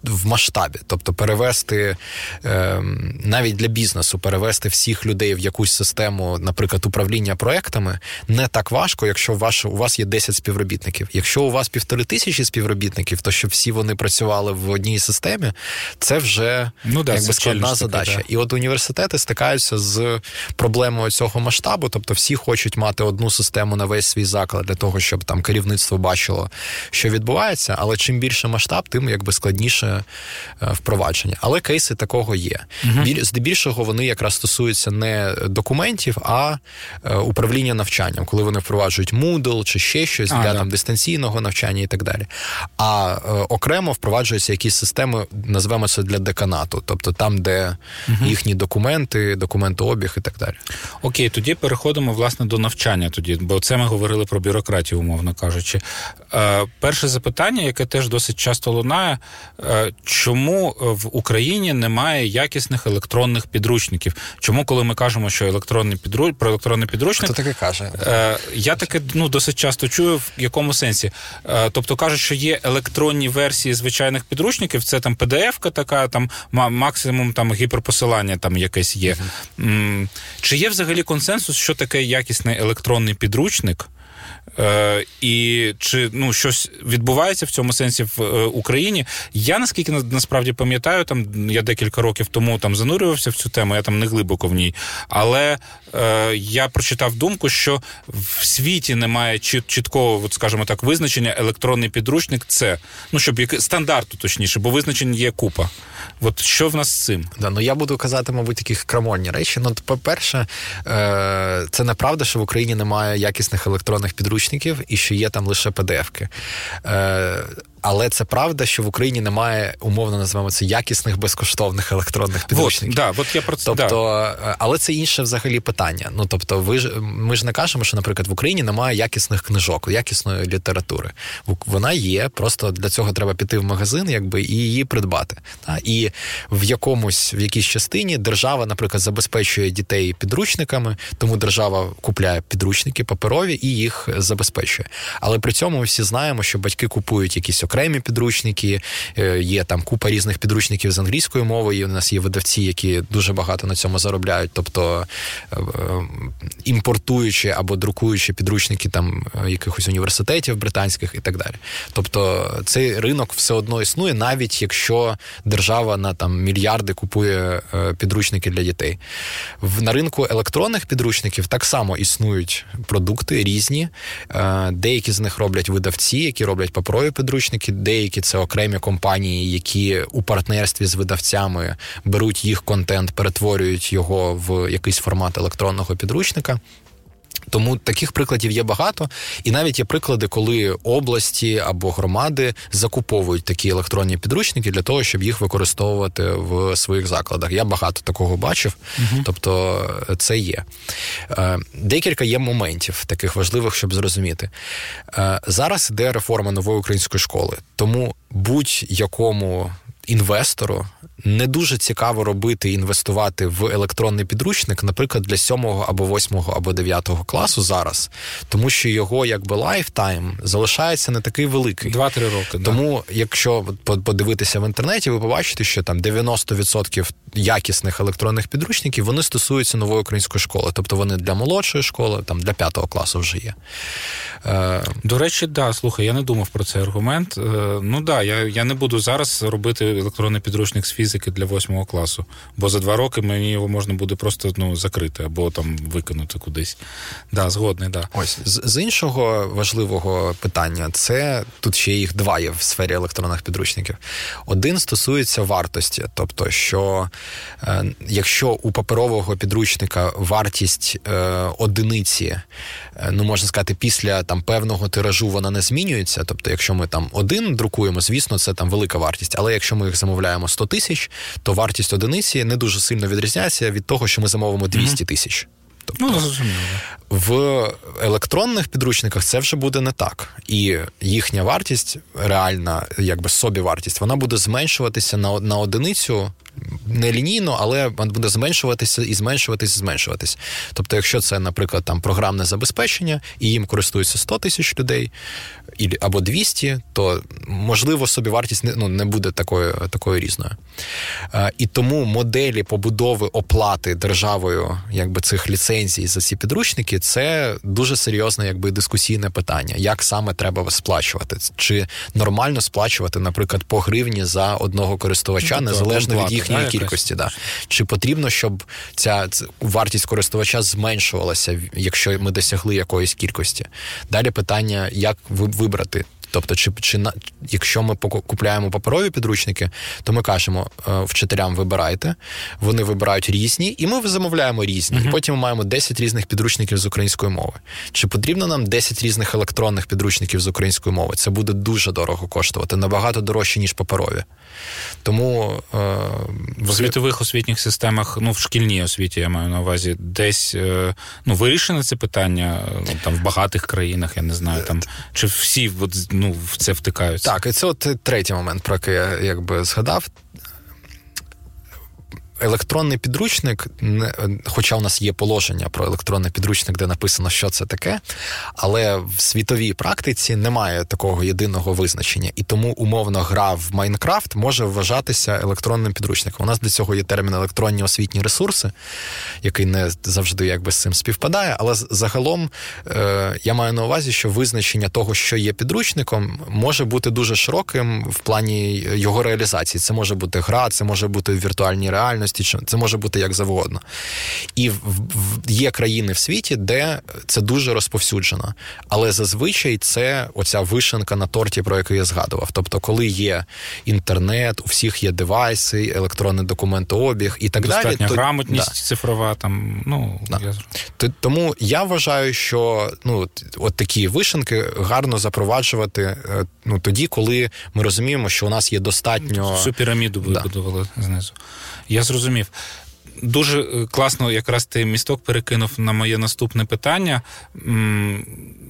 в, масштабі. Тобто, перевести е, навіть для бізнесу, перевести всіх людей в якусь систему систему, наприклад, управління проектами не так важко, якщо ваш, у вас є 10 співробітників. Якщо у вас півтори тисячі співробітників, то щоб всі вони працювали в одній системі, це вже ну, да, якби складна задача. Така, да. І от університети стикаються з проблемою цього масштабу, тобто всі хочуть мати одну систему на весь свій заклад для того, щоб там керівництво бачило, що відбувається. Але чим більше масштаб, тим якби складніше е, впровадження. Але кейси такого є. Угу. Здебільшого вони якраз стосуються не документів студентів, а е, управління навчанням, коли вони впроваджують Moodle чи ще щось а, для там дистанційного навчання і так далі. А е, окремо впроваджуються якісь системи, називаємо це для деканату, тобто там, де угу. їхні документи, документообіг і так далі. Окей, тоді переходимо власне до навчання. Тоді, бо це ми говорили про бюрократію, умовно кажучи. Е, перше запитання, яке теж досить часто лунає, е, чому в Україні немає якісних електронних підручників? Чому, коли ми кажемо, що електронний підруч... про електронний підручник, Хто таке каже? Е, я таке ну досить часто чую, в якому сенсі. Тобто кажуть, що є електронні версії звичайних підручників, це там PDF-ка така, там максимум там гіперпосилання там якесь є. Mm-hmm. Чи є взагалі консенсус, що таке якісний електронний підручник? Е, І чи ну щось відбувається в цьому сенсі в е, Україні? Я наскільки насправді пам'ятаю, там я декілька років тому там занурювався в цю тему, я там не глибоко в ній. Але е, я прочитав думку, що в світі немає чіт, чіткого, от, скажімо так, визначення електронний підручник. Це ну щоб як стандарту, точніше, бо визначень є купа. От що в нас з цим? Да, ну я буду казати, мабуть, такі крамольні речі. Ну, по-перше, е, це неправда, що в Україні немає якісних електронних підручників і що є там лише PDF-ки. Е, але це правда, що в Україні немає умовно називаємо це якісних безкоштовних електронних підручників. Вот, да, от я про це, тобто, да. але це інше взагалі питання. Ну тобто, ви ж ми ж не кажемо, що, наприклад, в Україні немає якісних книжок, якісної літератури. Вона є, просто для цього треба піти в магазин, якби і її придбати. І в якомусь в якійсь частині держава, наприклад, забезпечує дітей підручниками, тому держава купляє підручники паперові і їх забезпечує. Але при цьому ми всі знаємо, що батьки купують якісь окремі підручники, е, є там купа різних підручників з англійською мовою. У нас є видавці, які дуже багато на цьому заробляють, тобто е, е, імпортуючи або друкуючи підручники там якихось університетів британських і так далі. Тобто цей ринок все одно існує, навіть якщо держава на там мільярди купує підручники для дітей. На ринку електронних підручників так само існують продукти різні. Деякі з них роблять видавці, які роблять паперові підручники підручники, деякі це окремі компанії, які у партнерстві з видавцями беруть їх контент, перетворюють його в якийсь формат електронного підручника. Тому таких прикладів є багато, і навіть є приклади, коли області або громади закуповують такі електронні підручники для того, щоб їх використовувати в своїх закладах. Я багато такого бачив, угу. тобто це є. Е, декілька є моментів таких важливих, щоб зрозуміти. Е, зараз іде реформа нової української школи, тому будь-якому інвестору не дуже цікаво робити інвестувати в електронний підручник, наприклад, для сьомого або восьмого або дев'ятого класу зараз, тому що його якби lifetime залишається не такий великий. Два-три роки. Тому, да. якщо подивитися в інтернеті, ви побачите, що там 90% якісних електронних підручників вони стосуються нової української школи, тобто вони для молодшої школи, там для п'ятого класу вже є. Е... До речі, да, слухай, я не думав про цей аргумент. Е, ну да, я я не буду зараз робити електронний підручник з фізики для восьмого класу, бо за два роки мені його можна буде просто ну, закрити або там викинути кудись. Да, згодний, да. Ось з іншого важливого питання, це тут ще їх два є в сфері електронних підручників. Один стосується вартості, тобто, що е, якщо у паперового підручника вартість е, одиниці, е, ну можна сказати, після там певного тиражу вона не змінюється. Тобто, якщо ми там один друкуємо, звісно, це там велика вартість. Але якщо ми їх замовляємо 100 тисяч, то вартість одиниці не дуже сильно відрізняється від того, що ми замовимо 200 тисяч. Тобто ну, в електронних підручниках це вже буде не так, і їхня вартість, реальна, якби собі вартість, вона буде зменшуватися на на одиницю не лінійно, але буде зменшуватися і зменшуватися, і зменшуватись. Тобто, якщо це, наприклад, там програмне забезпечення, і їм користується 100 тисяч людей або 200, то можливо собі вартість не ну, не буде такою такою різною. І тому моделі побудови оплати державою якби цих ліцензій за ці підручники це дуже серйозне якби дискусійне питання, як саме треба сплачувати, чи нормально сплачувати, наприклад, по гривні за одного користувача, ну, незалежно від їхньої та, кількості. Да. Чи потрібно, щоб ця вартість користувача зменшувалася, якщо ми досягли якоїсь кількості? Далі питання, як вибрати Тобто, чи чи якщо ми купляємо паперові підручники, то ми кажемо е, вчителям вибирайте, вони вибирають різні, і ми замовляємо різні. Uh-huh. І потім ми маємо 10 різних підручників з української мови. Чи потрібно нам 10 різних електронних підручників з української мови? Це буде дуже дорого коштувати, набагато дорожче, ніж паперові. Тому е, в світових освітніх системах, ну в шкільній освіті я маю на увазі, десь е, ну вирішено це питання ну, там в багатих країнах, я не знаю, там чи всі от, ну, в це втикаються. Так, і це от третій момент, про який я якби згадав електронний підручник, хоча у нас є положення про електронний підручник, де написано, що це таке, але в світовій практиці немає такого єдиного визначення, і тому умовно гра в Майнкрафт може вважатися електронним підручником. У нас для цього є термін електронні освітні ресурси, який не завжди якби з цим співпадає. Але загалом е, я маю на увазі, що визначення того, що є підручником, може бути дуже широким в плані його реалізації. Це може бути гра, це може бути в віртуальній реальності реальності, це може бути як завгодно. І в є країни в світі, де це дуже розповсюджено. Але зазвичай це оця вишенка на торті, про яку я згадував. Тобто, коли є інтернет, у всіх є девайси, електронний документообіг і так Достатня далі. Достатня грамотність да. цифрова. там, ну, да. я... Тому я вважаю, що ну, от такі вишенки гарно запроваджувати е, ну, тоді, коли ми розуміємо, що у нас є достатньо. Всю піраміду вибудували да. знизу. Я зрозумів. Дуже е, класно, якраз ти місток перекинув на моє наступне питання,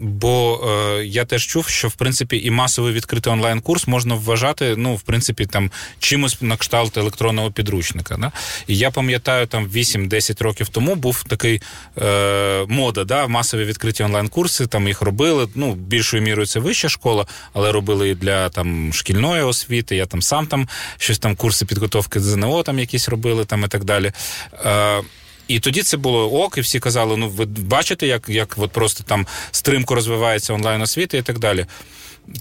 бо е, я теж чув, що в принципі і масовий відкритий онлайн-курс можна вважати, ну, в принципі, там чимось на кшталт електронного підручника. Да? І я пам'ятаю, там 8-10 років тому був такий е, мода, да, масові відкриті онлайн-курси, там їх робили. Ну, більшою мірою це вища школа, але робили і для там шкільної освіти. Я там сам там щось там курси підготовки ЗНО там якісь робили там і так далі. Е, і тоді це було ок, і всі казали: ну ви бачите, як як от просто там стримко розвивається онлайн освіта і так далі.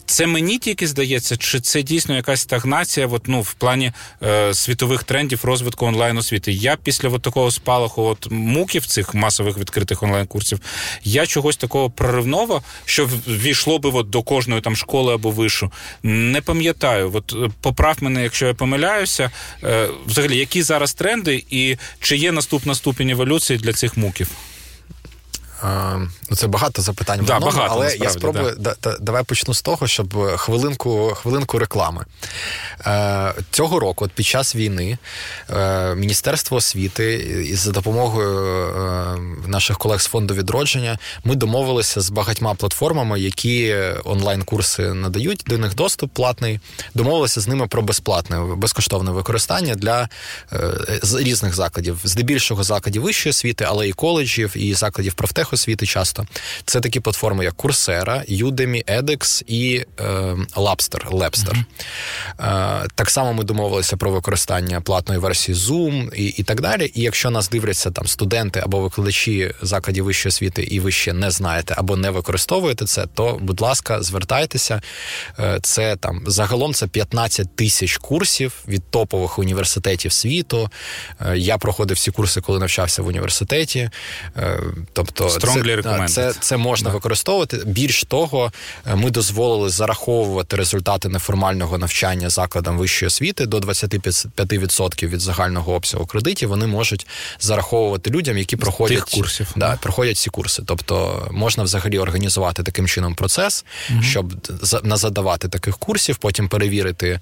Це мені тільки здається, чи це дійсно якась стагнація от, ну, в плані е, світових трендів розвитку онлайн освіти. Я після от такого спалаху от муків цих масових відкритих онлайн-курсів, я чогось такого проривного, що ввійшло би от до кожної там школи або вишу, не пам'ятаю. От е, поправ мене, якщо я помиляюся, е, взагалі, які зараз тренди, і чи є наступна ступінь еволюції для цих муків? Ну це багато запитань, да, одному, багато, але я спробую да. Да, давай почну з того, щоб хвилинку хвилинку реклами. Е, Цього року, от під час війни, е, Міністерство освіти і за допомогою е, наших колег з фонду відродження ми домовилися з багатьма платформами, які онлайн-курси надають, до них доступ платний. Домовилися з ними про безплатне безкоштовне використання для е, різних закладів, здебільшого закладів вищої освіти, але і коледжів, і закладів профтехосвіти часто. Це такі платформи, як Coursera, Udemy, edX і е, Labster. Labster. Mm-hmm. Е, так само ми домовилися про використання платної версії Zoom і і так далі. І якщо нас дивляться там студенти або викладачі закладів вищої освіти, і ви ще не знаєте або не використовуєте це, то будь ласка, звертайтеся. Е, це там загалом це 15 тисяч курсів від топових університетів світу. Е, я проходив всі курси, коли навчався в університеті. Е, тобто, це, це, це можна використовувати. Більш того, ми дозволили зараховувати результати неформального навчання закладам вищої освіти до 25% від загального обсягу кредитів. Вони можуть зараховувати людям, які проходять Тих курсів. Да, проходять ці курси. Тобто можна взагалі організувати таким чином процес, угу. щоб задавати таких курсів, потім перевірити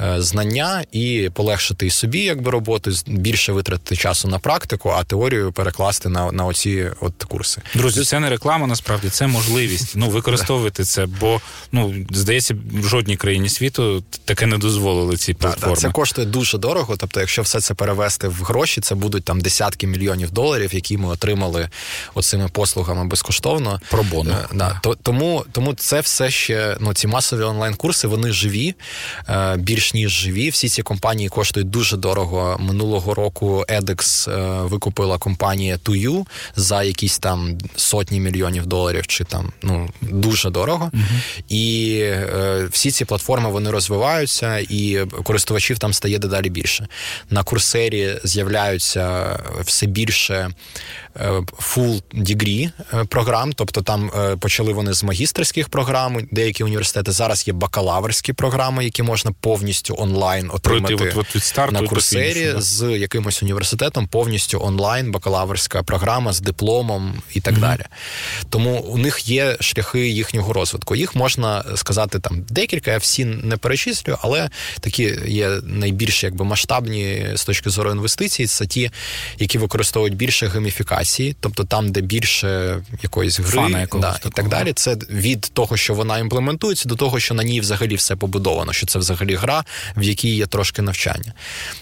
е, знання і полегшити і собі, якби роботу, більше витратити часу на практику, а теорію перекласти на на оці от курси. Друзі, це не реклама, насправді це можливість. Ну використовувати це, бо ну здається, в жодній країні світу таке не дозволили ці платформи. Це коштує дуже дорого. Тобто, якщо все це перевести в гроші, це будуть там десятки мільйонів доларів, які ми отримали оцими послугами безкоштовно. Пробоно. Е, да. Тому тому це все ще ну ці масові онлайн-курси, вони живі, е, більш ніж живі. Всі ці компанії коштують дуже дорого. Минулого року edX е, викупила компанія Tuyu за якісь там сотні мільйонів доларів, чи там ну дуже дорого. Угу. І всі ці платформи вони розвиваються, і користувачів там стає дедалі більше. На курсері з'являються все більше full degree програм, тобто там почали вони з магістерських програм, деякі університети зараз є бакалаврські програми, які можна повністю онлайн отримати Пройти, от, от від старту на курсері да? з якимось університетом, повністю онлайн бакалаврська програма з дипломом і так mm-hmm. далі. Тому у них є шляхи їхнього розвитку. Їх можна сказати там декілька, я всі не перечислю, але такі є найбільш якби масштабні з точки зору інвестицій. Це ті, які використовують більше гейміфікації, тобто там, де більше якоїсь гри да, і так далі. Це від того, що вона імплементується, до того, що на ній взагалі все побудовано, що це взагалі гра, в якій є трошки навчання.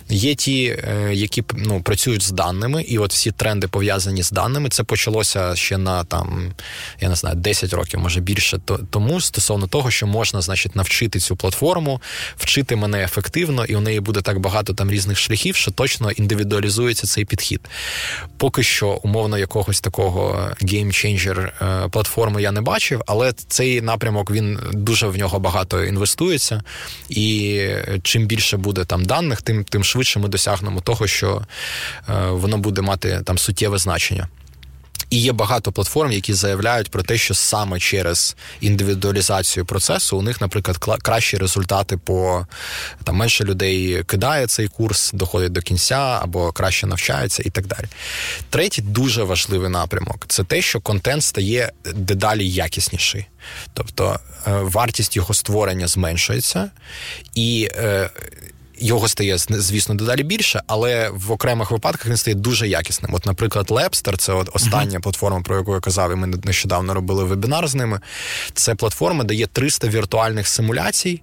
Є ті, е, які ну, працюють з даними, і от всі тренди пов'язані з даними. Це почалося ще на там, я не знаю, 10 років, може більше тому стосовно того, що можна, значить, навчити цю платформу, вчити мене ефективно, і у неї буде так багато там різних шляхів, що точно індивідуалізується цей підхід. Поки що, умовно, якогось такого геймченджер платформи я не бачив, але цей напрямок він дуже в нього багато інвестується, і чим більше буде там даних, тим тим швидше ми досягнемо того, що е, воно буде мати там суттєве значення. І є багато платформ, які заявляють про те, що саме через індивідуалізацію процесу у них, наприклад, кращі результати по там менше людей кидає цей курс, доходить до кінця або краще навчається і так далі. Третій дуже важливий напрямок це те, що контент стає дедалі якісніший. Тобто е, вартість його створення зменшується, і е, його стає, звісно, дедалі більше, але в окремих випадках він стає дуже якісним. От, наприклад, Лепстер, це от остання uh-huh. платформа, про яку я казав, і ми нещодавно робили вебінар з ними. Це платформа, де є 300 віртуальних симуляцій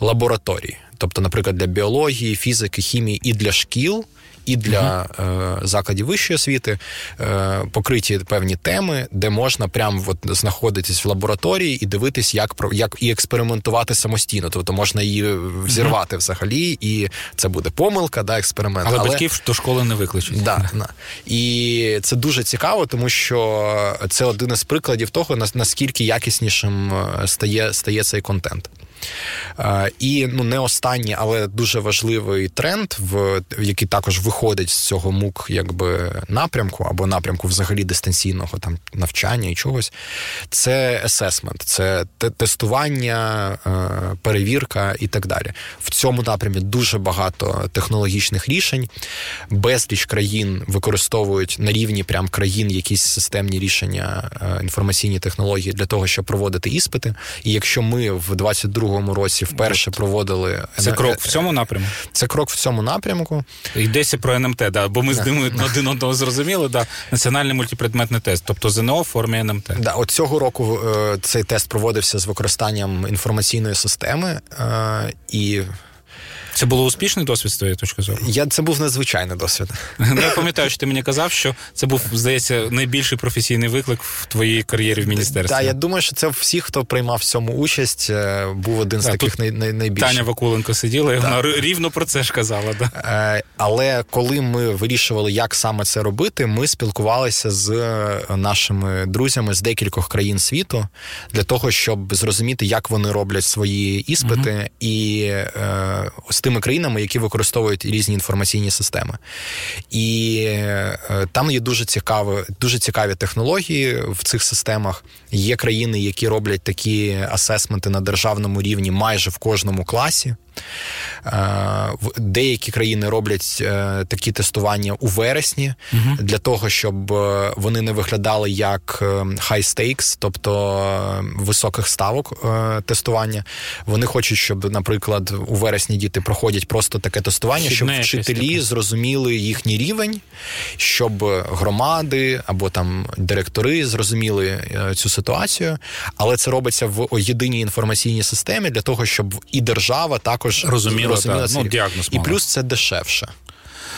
лабораторій. Тобто, наприклад, для біології, фізики, хімії і для шкіл і для е, закладів вищої освіти е, покриті певні теми, де можна прямо от знаходитись в лабораторії і дивитись, як як і експериментувати самостійно. Тобто можна її взірвати uh-huh. взагалі, і це буде помилка, да, експеримент. Але, Але батьків до школи не виключать. Да, да. І це дуже цікаво, тому що це один із прикладів того, наскільки якіснішим е, стає, стає цей контент. І ну не останній, але дуже важливий тренд, в який також виходить з цього мук, якби напрямку або напрямку взагалі дистанційного там навчання і чогось. Це асесмент, це тестування, е, перевірка і так далі. В цьому напрямі дуже багато технологічних рішень. Безліч країн використовують на рівні прям країн якісь системні рішення е, інформаційні технології для того, щоб проводити іспити. І якщо ми в 22-му році вперше проводили це крок в цьому напрямку. Це крок в цьому напрямку. Йдеться про НМТ, да, бо ми з ними один одного зрозуміли. Да, національний мультипредметний тест, тобто ЗНО в формі НМТ. Да, от цього року е, цей тест проводився з використанням інформаційної системи е, і. Це було успішний досвід з твоєї точки зору? Я це був надзвичайний досвід. Ну, я пам'ятаю, що ти мені казав, що це був, здається, найбільший професійний виклик в твоїй кар'єрі в міністерстві. Так, я думаю, що це всі, хто приймав в цьому участь, е, був один з таких най- най- найбільших. Таня Вакуленко сиділа, і вона рівно про це ж казала. Да? Е, але коли ми вирішували, як саме це робити, ми спілкувалися з е, нашими друзями з декількох країн світу для того, щоб зрозуміти, як вони роблять свої іспити, і е, з тими країнами, які використовують різні інформаційні системи. І е, там є дуже цікаві, дуже цікаві технології в цих системах. Є країни, які роблять такі асесменти на державному рівні майже в кожному класі. Е, деякі країни роблять е, такі тестування у вересні угу. для того, щоб е, вони не виглядали як high stakes, тобто високих ставок тестування. Вони хочуть, щоб, наприклад, у вересні діти проходять просто таке тестування, щоб вчителі зрозуміли їхній рівень, щоб громади або там директори зрозуміли цю ситуацію. Але це робиться в єдиній інформаційній системі для того, щоб і держава так також та, ну, діагноз і плюс це дешевше.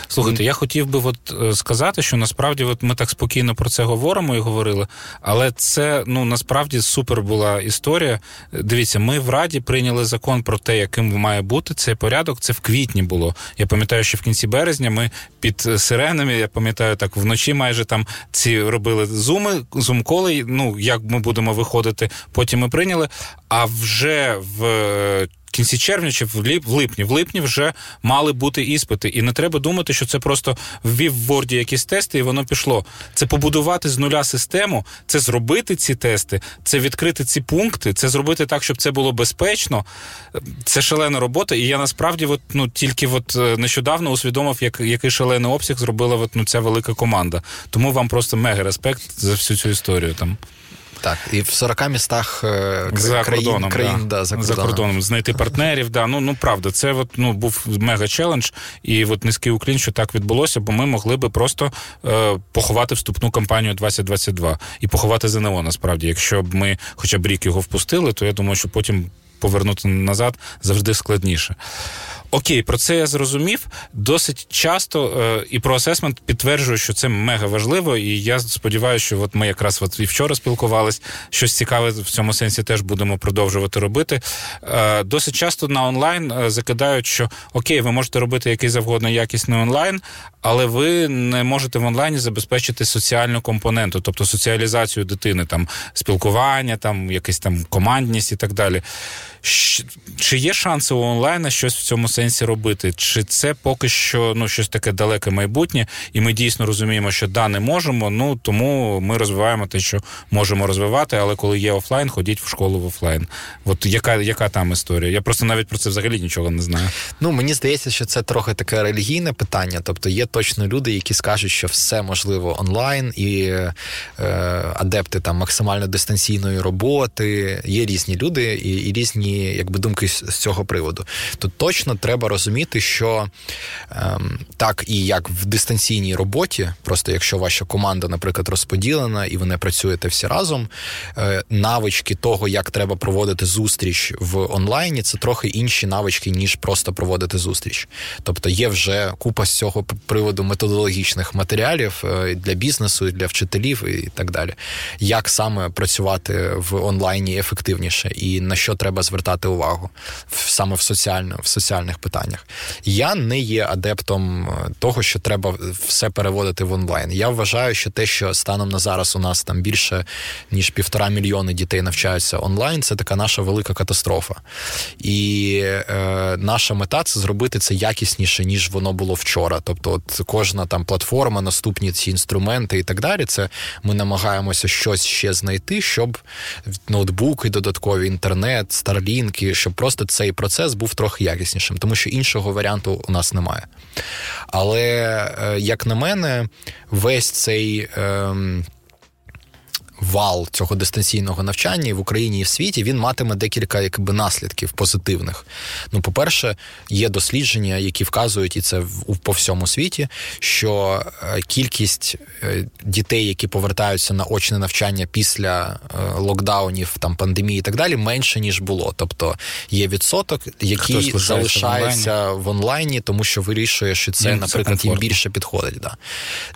Слухайте, я хотів би от е, сказати, що насправді от ми так спокійно про це говоримо і говорили, але це ну насправді супер була історія. Дивіться, ми в Раді прийняли закон про те, яким має бути цей порядок. Це в квітні було. Я пам'ятаю, що в кінці березня ми під сиренами, я пам'ятаю, так вночі майже там ці робили зуми, зум-коли, Ну як ми будемо виходити, потім ми прийняли. А вже в кінці червня чи в липні. В липні вже мали бути іспити. І не треба думати, що це просто ввів в Word якісь тести, і воно пішло. Це побудувати з нуля систему, це зробити ці тести, це відкрити ці пункти, це зробити так, щоб це було безпечно. Це шалена робота. І я насправді от, ну, тільки от е, нещодавно усвідомив, як, який шалений обсяг зробила от, ну, ця велика команда. Тому вам просто мега респект за всю цю історію там. Так, і в 40 містах е, за країн, кордоном, країн да. Да, за, кордоном. за кордоном знайти партнерів. Да. Ну ну правда, це от, ну, був мега челендж, і от низький уклін, що так відбулося, бо ми могли би просто е, поховати вступну кампанію 2022 і поховати ЗНО. Насправді, якщо б ми хоча б рік його впустили, то я думаю, що потім повернути назад завжди складніше. Окей, про це я зрозумів. Досить часто е, і про асесмент підтверджую, що це мега важливо, і я сподіваюся, що от ми якраз от і вчора спілкувались. Щось цікаве в цьому сенсі теж будемо продовжувати робити. Е, досить часто на онлайн е, закидають, що окей, ви можете робити який завгодно якісний онлайн, але ви не можете в онлайні забезпечити соціальну компоненту, тобто соціалізацію дитини, там спілкування, там якась там командність і так далі. Чи є шанси у онлайна щось в цьому сенсі робити? Чи це поки що ну щось таке далеке майбутнє, і ми дійсно розуміємо, що да, не можемо. Ну тому ми розвиваємо те, що можемо розвивати, але коли є офлайн, ходіть в школу в офлайн. От яка яка там історія? Я просто навіть про це взагалі нічого не знаю. Ну мені здається, що це трохи таке релігійне питання. Тобто є точно люди, які скажуть, що все можливо онлайн, і е, адепти там максимально дистанційної роботи. Є різні люди і, і різні якби думки з цього приводу. Тут точно треба розуміти, що ем, так і як в дистанційній роботі, просто якщо ваша команда, наприклад, розподілена і ви не працюєте всі разом, е, навички того, як треба проводити зустріч в онлайні, це трохи інші навички, ніж просто проводити зустріч. Тобто є вже купа з цього приводу методологічних матеріалів е, для бізнесу, для вчителів і так далі. Як саме працювати в онлайні ефективніше і на що треба звертати увагу саме в соціально, в соціальних інтелектуальних питаннях. Я не є адептом е, того, що треба все переводити в онлайн. Я вважаю, що те, що станом на зараз у нас там більше ніж півтора мільйони дітей навчаються онлайн, це така наша велика катастрофа. І е, наша мета це зробити це якісніше, ніж воно було вчора. Тобто, от кожна там платформа, наступні ці інструменти і так далі. Це ми намагаємося щось ще знайти, щоб ноутбуки, додаткові інтернет, старлінки, щоб просто цей процес був трохи якіснішим, тому що іншого варіанту у нас немає. Але, е, як на мене, весь цей. Ем, вал цього дистанційного навчання в Україні і в світі він матиме декілька якби наслідків позитивних. Ну, по-перше, є дослідження, які вказують, і це по всьому світі, що е, кількість е, дітей, які повертаються на очне навчання після е, локдаунів, там пандемії і так далі, менше ніж було. Тобто є відсоток, який залишається в онлайні, тому що вирішує, що це, їм наприклад, це їм більше підходить. Да.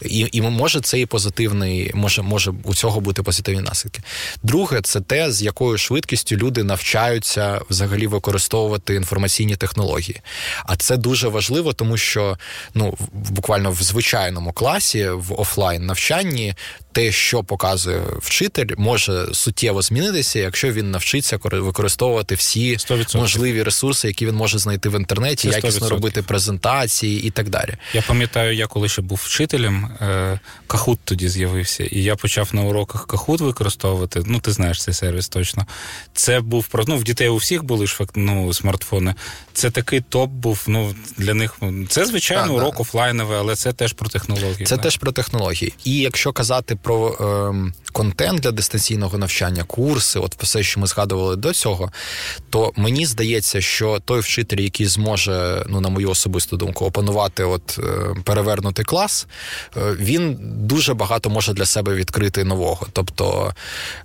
І і може це і позитивний, може, може у цього бути позитивні наслідки. Друге, це те, з якою швидкістю люди навчаються взагалі використовувати інформаційні технології. А це дуже важливо, тому що ну буквально в звичайному класі в офлайн навчанні те, що показує вчитель, може суттєво змінитися, якщо він навчиться використовувати всі 100%. можливі ресурси, які він може знайти в інтернеті, якісно робити презентації і так далі. Я пам'ятаю, я коли ще був вчителем, е, Кахут тоді з'явився, і я почав на уроках Кахут використовувати. Ну, ти знаєш цей сервіс точно. Це був про ну, в дітей у всіх були ж ну, смартфони. Це такий топ був. Ну для них це звичайно так, урок офлайновий, але це теж про технології. Це так. теж про технології. І якщо казати про е, контент для дистанційного навчання, курси, от все, що ми згадували до цього, то мені здається, що той вчитель, який зможе, ну на мою особисту думку, опанувати от е, перевернутий клас, е, він дуже багато може для себе відкрити нового. Тобто,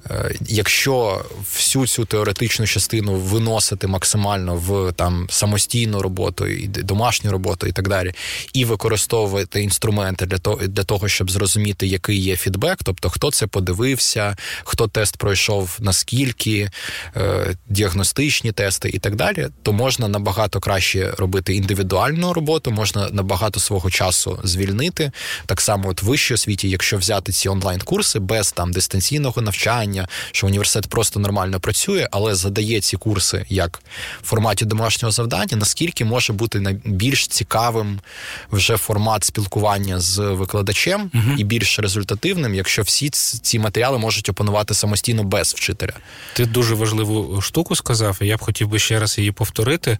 е, якщо всю цю теоретичну частину виносити максимально в там самостійну роботу, і домашню роботу і так далі, і використовувати інструменти для того, для того, щоб зрозуміти, який є фідбек, тобто хто це подивився, хто тест пройшов наскільки, е, діагностичні тести і так далі, то можна набагато краще робити індивідуальну роботу, можна набагато свого часу звільнити. Так само, от в вищій освіті, якщо взяти ці онлайн-курси без там дистанційного навчання, що університет просто нормально працює, але задає ці курси як в форматі домашнього завдання, наскільки може бути найбільш цікавим вже формат спілкування з викладачем угу. і більш результативним, якщо всі ці матеріали можуть опанувати самостійно без вчителя. Ти дуже важливу штуку сказав, і я б хотів би ще раз її повторити.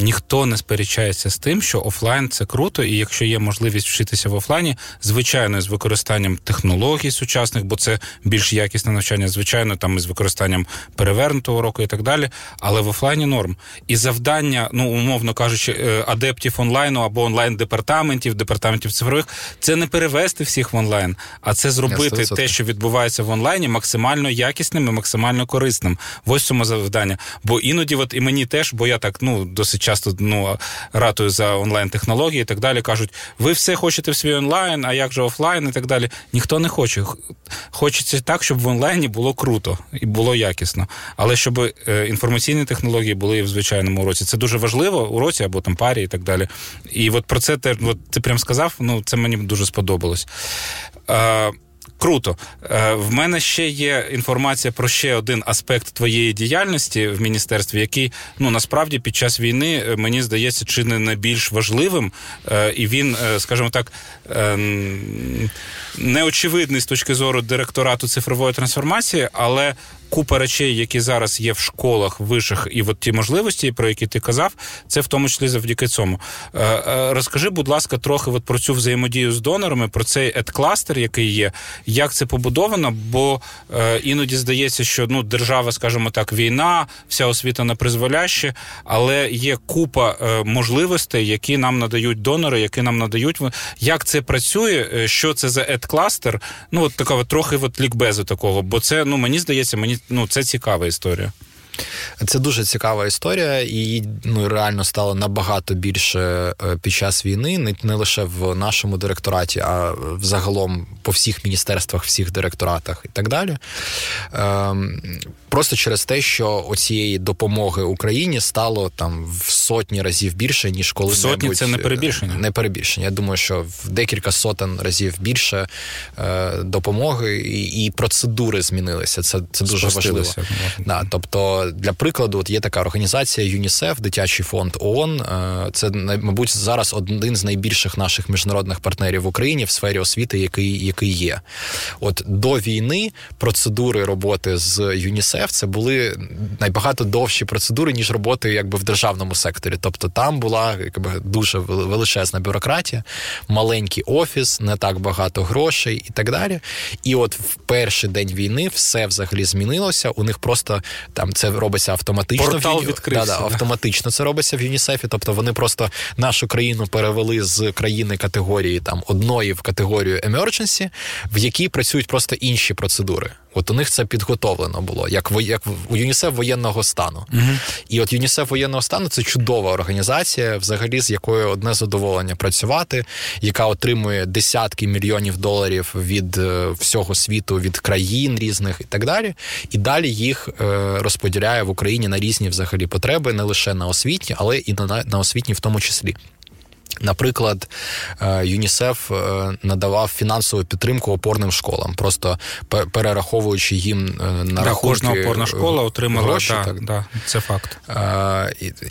Ніхто не сперечається з тим, що офлайн це круто, і якщо є можливість вчитися в офлайні, звичайно, з використанням технологій сучасних, бо це більш якісне навчання, звичайно, там із використанням перевернутого року і так далі. Але в офлайні норм. І завдання, ну умовно кажучи, е, адептів онлайну або онлайн департаментів, департаментів цифрових, це не перевести всіх в онлайн, а це зробити те, що відбувається в онлайні, максимально якісним і максимально корисним. Ось цьому завдання. Бо іноді, от і мені теж, бо я так ну досить часто ну, ратую за онлайн-технології і так далі. Кажуть, ви все хочете в свій онлайн, а як же офлайн і так далі. Ніхто не хоче. Хочеться так, щоб в онлайні було круто і було якісно. Але щоб е, інформаційні технології були в звичайному уроці. Це дуже важливо уроці або там парі і так далі. І от про це теж от ти прям сказав, ну це мені дуже сподобалось. Е, Круто. Е, в мене ще є інформація про ще один аспект твоєї діяльності в міністерстві, який ну насправді під час війни е, мені здається чи не найбільш важливим, е, і він, скажімо так, неочевидний з точки зору директорату цифрової трансформації, але купа речей, які зараз є в школах, вишах, і от ті можливості, про які ти казав, це в тому числі завдяки цьому. Е, е, розкажи, будь ласка, трохи от про цю взаємодію з донорами, про цей ед-кластер, який є, як це побудовано, бо е, іноді здається, що ну держава, скажімо так, війна, вся освіта на призволяще, але є купа можливостей, які нам надають донори, які нам надають. Як це працює? Що це за ед-кластер? Ну от такого трохи от лікбезу такого, бо це ну мені здається, мені ну це цікава історія. Це дуже цікава історія, і її ну реально стало набагато більше е, під час війни, не, не лише в нашому директораті, а взагалом по всіх міністерствах, всіх директоратах і так далі. Ем, Просто через те, що оцієї допомоги Україні стало там в сотні разів більше, ніж коли сотні це не перебільшення. Не перебільшення. Я думаю, що в декілька сотень разів більше е, допомоги і, і процедури змінилися. Це це дуже важливо. Да, Тобто, для прикладу, от є така організація ЮНІСЕФ, дитячий фонд ООН. Е, це мабуть зараз один з найбільших наших міжнародних партнерів в Україні в сфері освіти, який, який є. От до війни процедури роботи з ЮНІСЕФ це були найбагато довші процедури, ніж роботи якби в державному секторі. Тобто там була якби дуже величезна бюрократія, маленький офіс, не так багато грошей і так далі. І от в перший день війни все взагалі змінилося. У них просто там це робиться автоматично. Портал відкрився. Да, да, автоматично це робиться в ЮНІСЕФі. Тобто вони просто нашу країну перевели з країни категорії там одної в категорію emergency, в якій працюють просто інші процедури. От у них це підготовлено було, як во, як у ЮНІСЕФ воєнного стану. uh І от ЮНІСЕФ воєнного стану це чудова організація, взагалі з якою одне задоволення працювати, яка отримує десятки мільйонів доларів від е, всього світу, від країн різних і так далі. І далі їх е, розподіляє в Україні на різні взагалі потреби, не лише на освітні, але і на, на освітні в тому числі. Наприклад, е, ЮНІСЕФ е, надавав фінансову підтримку опорним школам, просто перераховуючи їм е, на да, рахунки кожна опорна школа отримала гроші, да, так. Да, це факт.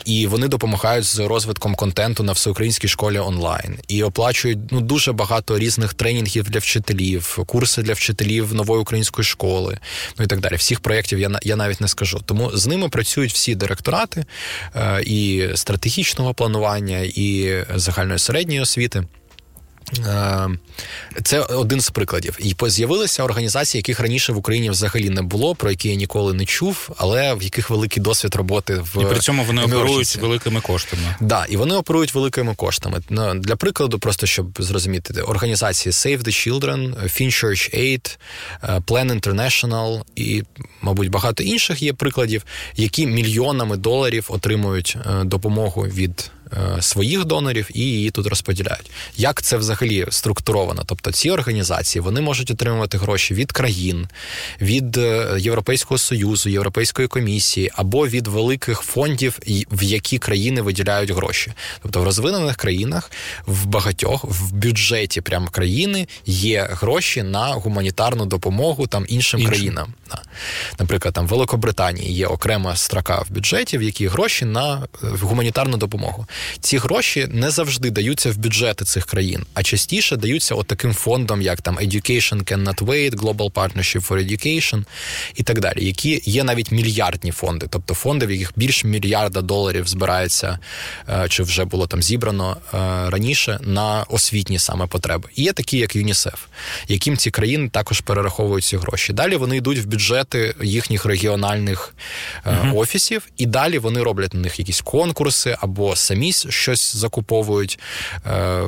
І вони допомагають з розвитком контенту на всеукраїнській школі онлайн і оплачують ну дуже багато різних тренінгів для вчителів, курси для вчителів нової української школи, ну і так далі. Всіх проєктів я я навіть не скажу. Тому з ними працюють всі директорати і стратегічного планування, і загальної середньої освіти. Е, це один з прикладів. І з'явилися організації, яких раніше в Україні взагалі не було, про які я ніколи не чув, але в яких великий досвід роботи в І при цьому вони оперують великими коштами. Так, да, і вони оперують великими коштами. Ну, для прикладу, просто щоб зрозуміти, організації Save the Children, Finchurch Aid, е, Plan International і, мабуть, багато інших є прикладів, які мільйонами доларів отримують е, допомогу від. Е, своїх донорів і її тут розподіляють. Як це взагалі структуровано? Тобто ці організації вони можуть отримувати гроші від країн, від е, Європейського союзу, Європейської комісії або від великих фондів, в які країни виділяють гроші. Тобто в розвинених країнах в багатьох в бюджеті прям країни є гроші на гуманітарну допомогу там іншим, іншим. країнам. Наприклад, там в Великобританії є окрема строка в бюджеті, в якій гроші на е, гуманітарну допомогу. Ці гроші не завжди даються в бюджети цих країн, а частіше даються от таким фондом, як там Education Cannot Wait, Global Partnership for Education і так далі, які є навіть мільярдні фонди, тобто фонди, в яких більше мільярда доларів збирається, е, чи вже було там зібрано е, раніше на освітні саме потреби. І є такі, як ЮНІСЕФ, яким ці країни також перераховують ці гроші. Далі вони йдуть в бюджети їхніх регіональних uh офісів, і далі вони роблять на них якісь конкурси або самі щось закуповують. Е,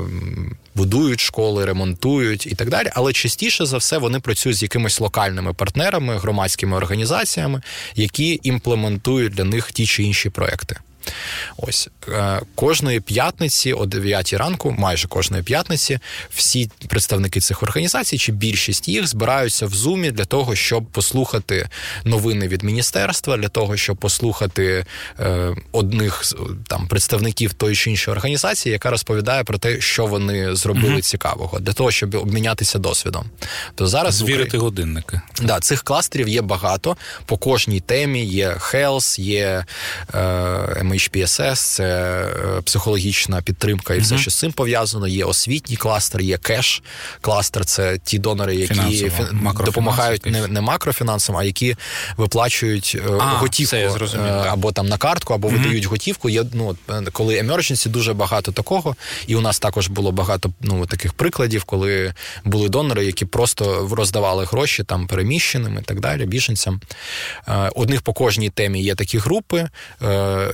будують школи, ремонтують і так далі, але частіше за все вони працюють з якимись локальними партнерами, громадськими організаціями, які імплементують для них ті чи інші проекти. Ось кожної п'ятниці, о 9 ранку, майже кожної п'ятниці, всі представники цих організацій, чи більшість їх збираються в зумі для того, щоб послухати новини від міністерства, для того, щоб послухати е, одних там представників тої чи іншої організації, яка розповідає про те, що вони зробили угу. цікавого, для того, щоб обмінятися досвідом. То зараз звірити годинники. Да, цих кластерів є багато по кожній темі. Є Health, є е, HPSS, це е, психологічна підтримка і все, що з цим пов'язано. Є освітній кластер, є кеш кластер. Це ті донори, які Фінансово, допомагають не не макрофінансам, а які виплачують е, а, готівку це або там на картку, або mm видають готівку. Є ну коли emergency, дуже багато такого. І у нас також було багато ну таких прикладів, коли були донори, які просто роздавали гроші там переміщеним і так далі, біженцям. Одних по кожній темі є такі групи.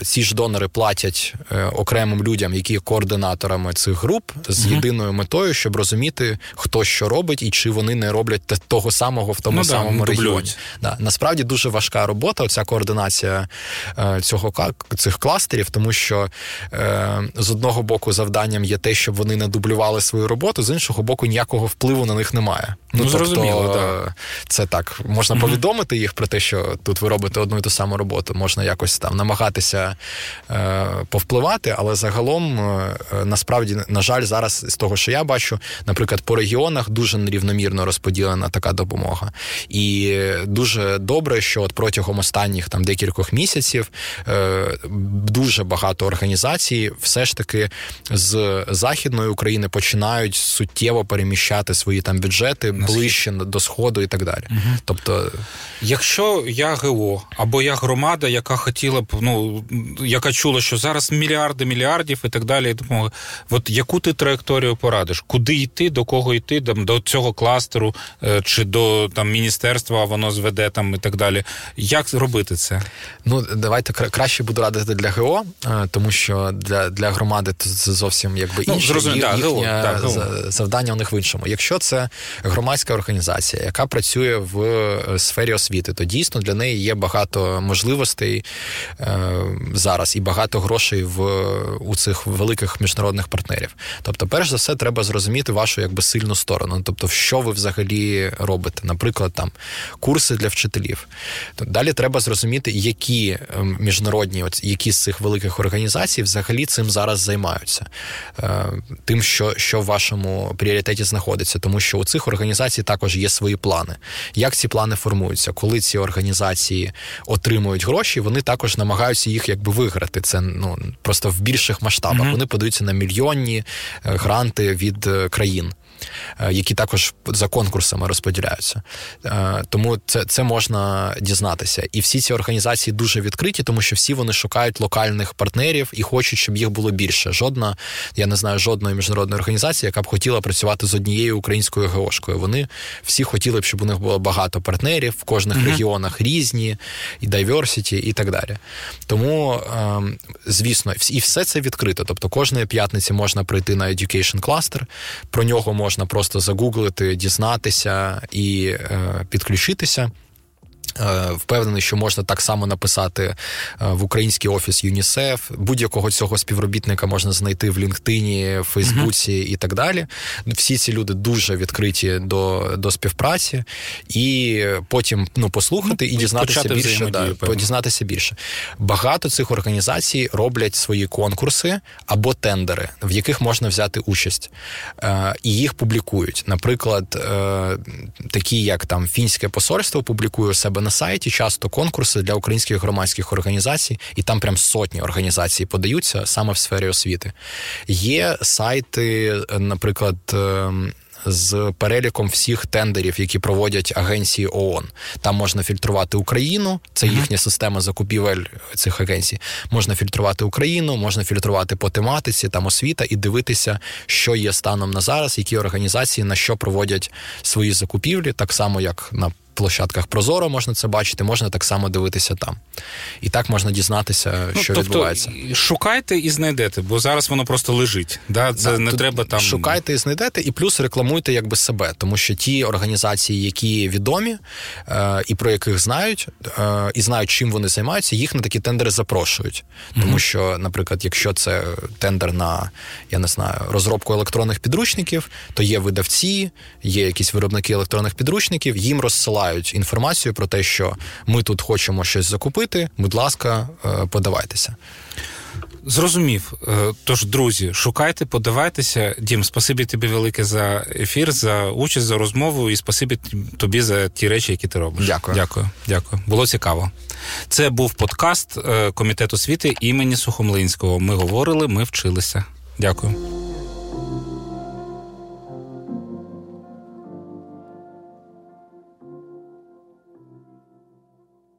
Ці ж донори платять дають е, окремим людям, які є координаторами цих груп, з єдиною метою, щоб розуміти, хто що робить і чи вони не роблять того самого в тому ну, самому да, регіоні. Да. Насправді дуже важка робота. Оця координація е, цього цих кластерів, тому що е, з одного боку завданням є те, щоб вони не дублювали свою роботу, з іншого боку, ніякого впливу на них немає. Ну, ну тобто, да. це так можна uh повідомити їх про те, що тут ви робите одну і ту саму роботу, можна якось там намагатися е, повпливати, але загалом е, насправді, на жаль, зараз з того, що я бачу, наприклад, по регіонах дуже нерівномірно розподілена така допомога. І дуже добре, що от протягом останніх там декількох місяців е, дуже багато організацій все ж таки з західної України починають суттєво переміщати свої там бюджети ближче до сходу і так далі. Угу. Тобто, якщо я ГО або я громада, яка хотіла б, ну яка чула, що зараз мільярди мільярдів і так далі, допомоги, от яку ти траєкторію порадиш? Куди йти, до кого йти, там до цього кластеру е, чи до там міністерства воно зведе там і так далі. Як робити це? Ну давайте краще буду радити для ГО, е, тому що для для громади це зовсім якби ну, інше. Зрозуміло, їхнє ГО, так, ГО. завдання у них в іншому. Якщо це громадська організація, яка працює в е, сфері освіти, то дійсно для неї є багато можливостей зараз і багато грошей в у цих великих міжнародних партнерів. Тобто, перш за все, треба зрозуміти вашу якби сильну сторону. Тобто, що ви взагалі робите, наприклад, там курси для вчителів. Далі треба зрозуміти, які ем, міжнародні, які з цих великих організацій взагалі цим зараз займаються, е, тим, що що в вашому пріоритеті знаходиться, тому що у цих організацій також є свої плани. Як ці плани формуються? Коли ці організації отримують гроші, вони також намагаються їх якби виграти. Це ну просто в більших масштабах. Mm-hmm. Вони подаються на мільйонні е, гранти від е, країн. Е, які також за конкурсами розподіляються. Е, тому це це можна дізнатися. І всі ці організації дуже відкриті, тому що всі вони шукають локальних партнерів і хочуть, щоб їх було більше. Жодна, я не знаю, жодної міжнародної організації, яка б хотіла працювати з однією українською ГОшкою. Вони всі хотіли б, щоб у них було багато партнерів в кожних mm-hmm. регіонах різні, і дайверсіті, і так далі. Тому, ем, звісно, і все це відкрито. Тобто кожної п'ятниці можна прийти на Education Cluster, про нього можна можна просто загуглити, дізнатися і е, підключитися. Е, впевнений, що можна так само написати е, в український офіс ЮНІСЕФ. Будь-якого цього співробітника можна знайти в LinkedIn, в Фейсбуці uh-huh. і так далі. Всі ці люди дуже відкриті до до співпраці, і потім ну, послухати ну, і дізнатися більше. Да, дізнатися більше. Багато цих організацій роблять свої конкурси або тендери, в яких можна взяти участь, е, і їх публікують. Наприклад, такі як там фінське посольство публікує у себе на на сайті часто конкурси для українських громадських організацій, і там прям сотні організацій подаються саме в сфері освіти. Є сайти, наприклад. Ем, з переліком всіх тендерів, які проводять агенції ООН. Там можна фільтрувати Україну, це їхня система закупівель цих агенцій. Можна фільтрувати Україну, можна фільтрувати по тематиці, там освіта і дивитися, що є станом на зараз, які організації на що проводять свої закупівлі, так само як на площадках Прозоро можна це бачити, можна так само дивитися там. І так можна дізнатися, ну, що тобто, відбувається. Шукайте і знайдете, бо зараз воно просто лежить. Да? Це да, не треба там. Шукайте і знайдете, і плюс рекламуйте якби себе, тому що ті організації, які відомі е, і про яких знають, е, і знають, чим вони займаються, їх на такі тендери запрошують. Тому mm-hmm. що, наприклад, якщо це тендер на я не знаю розробку електронних підручників, то є видавці, є якісь виробники електронних підручників, їм розсилають розсилають інформацію про те, що ми тут хочемо щось закупити. Будь ласка, е, подавайтеся. Зрозумів. Е, тож, друзі, шукайте, подавайтеся. Дім, спасибі тобі велике за ефір, за участь, за розмову і спасибі тобі за ті речі, які ти робиш. Дякую. Дякую. Дякую. Було цікаво. Це був подкаст е, Комітету освіти імені Сухомлинського. Ми говорили, ми вчилися. Дякую.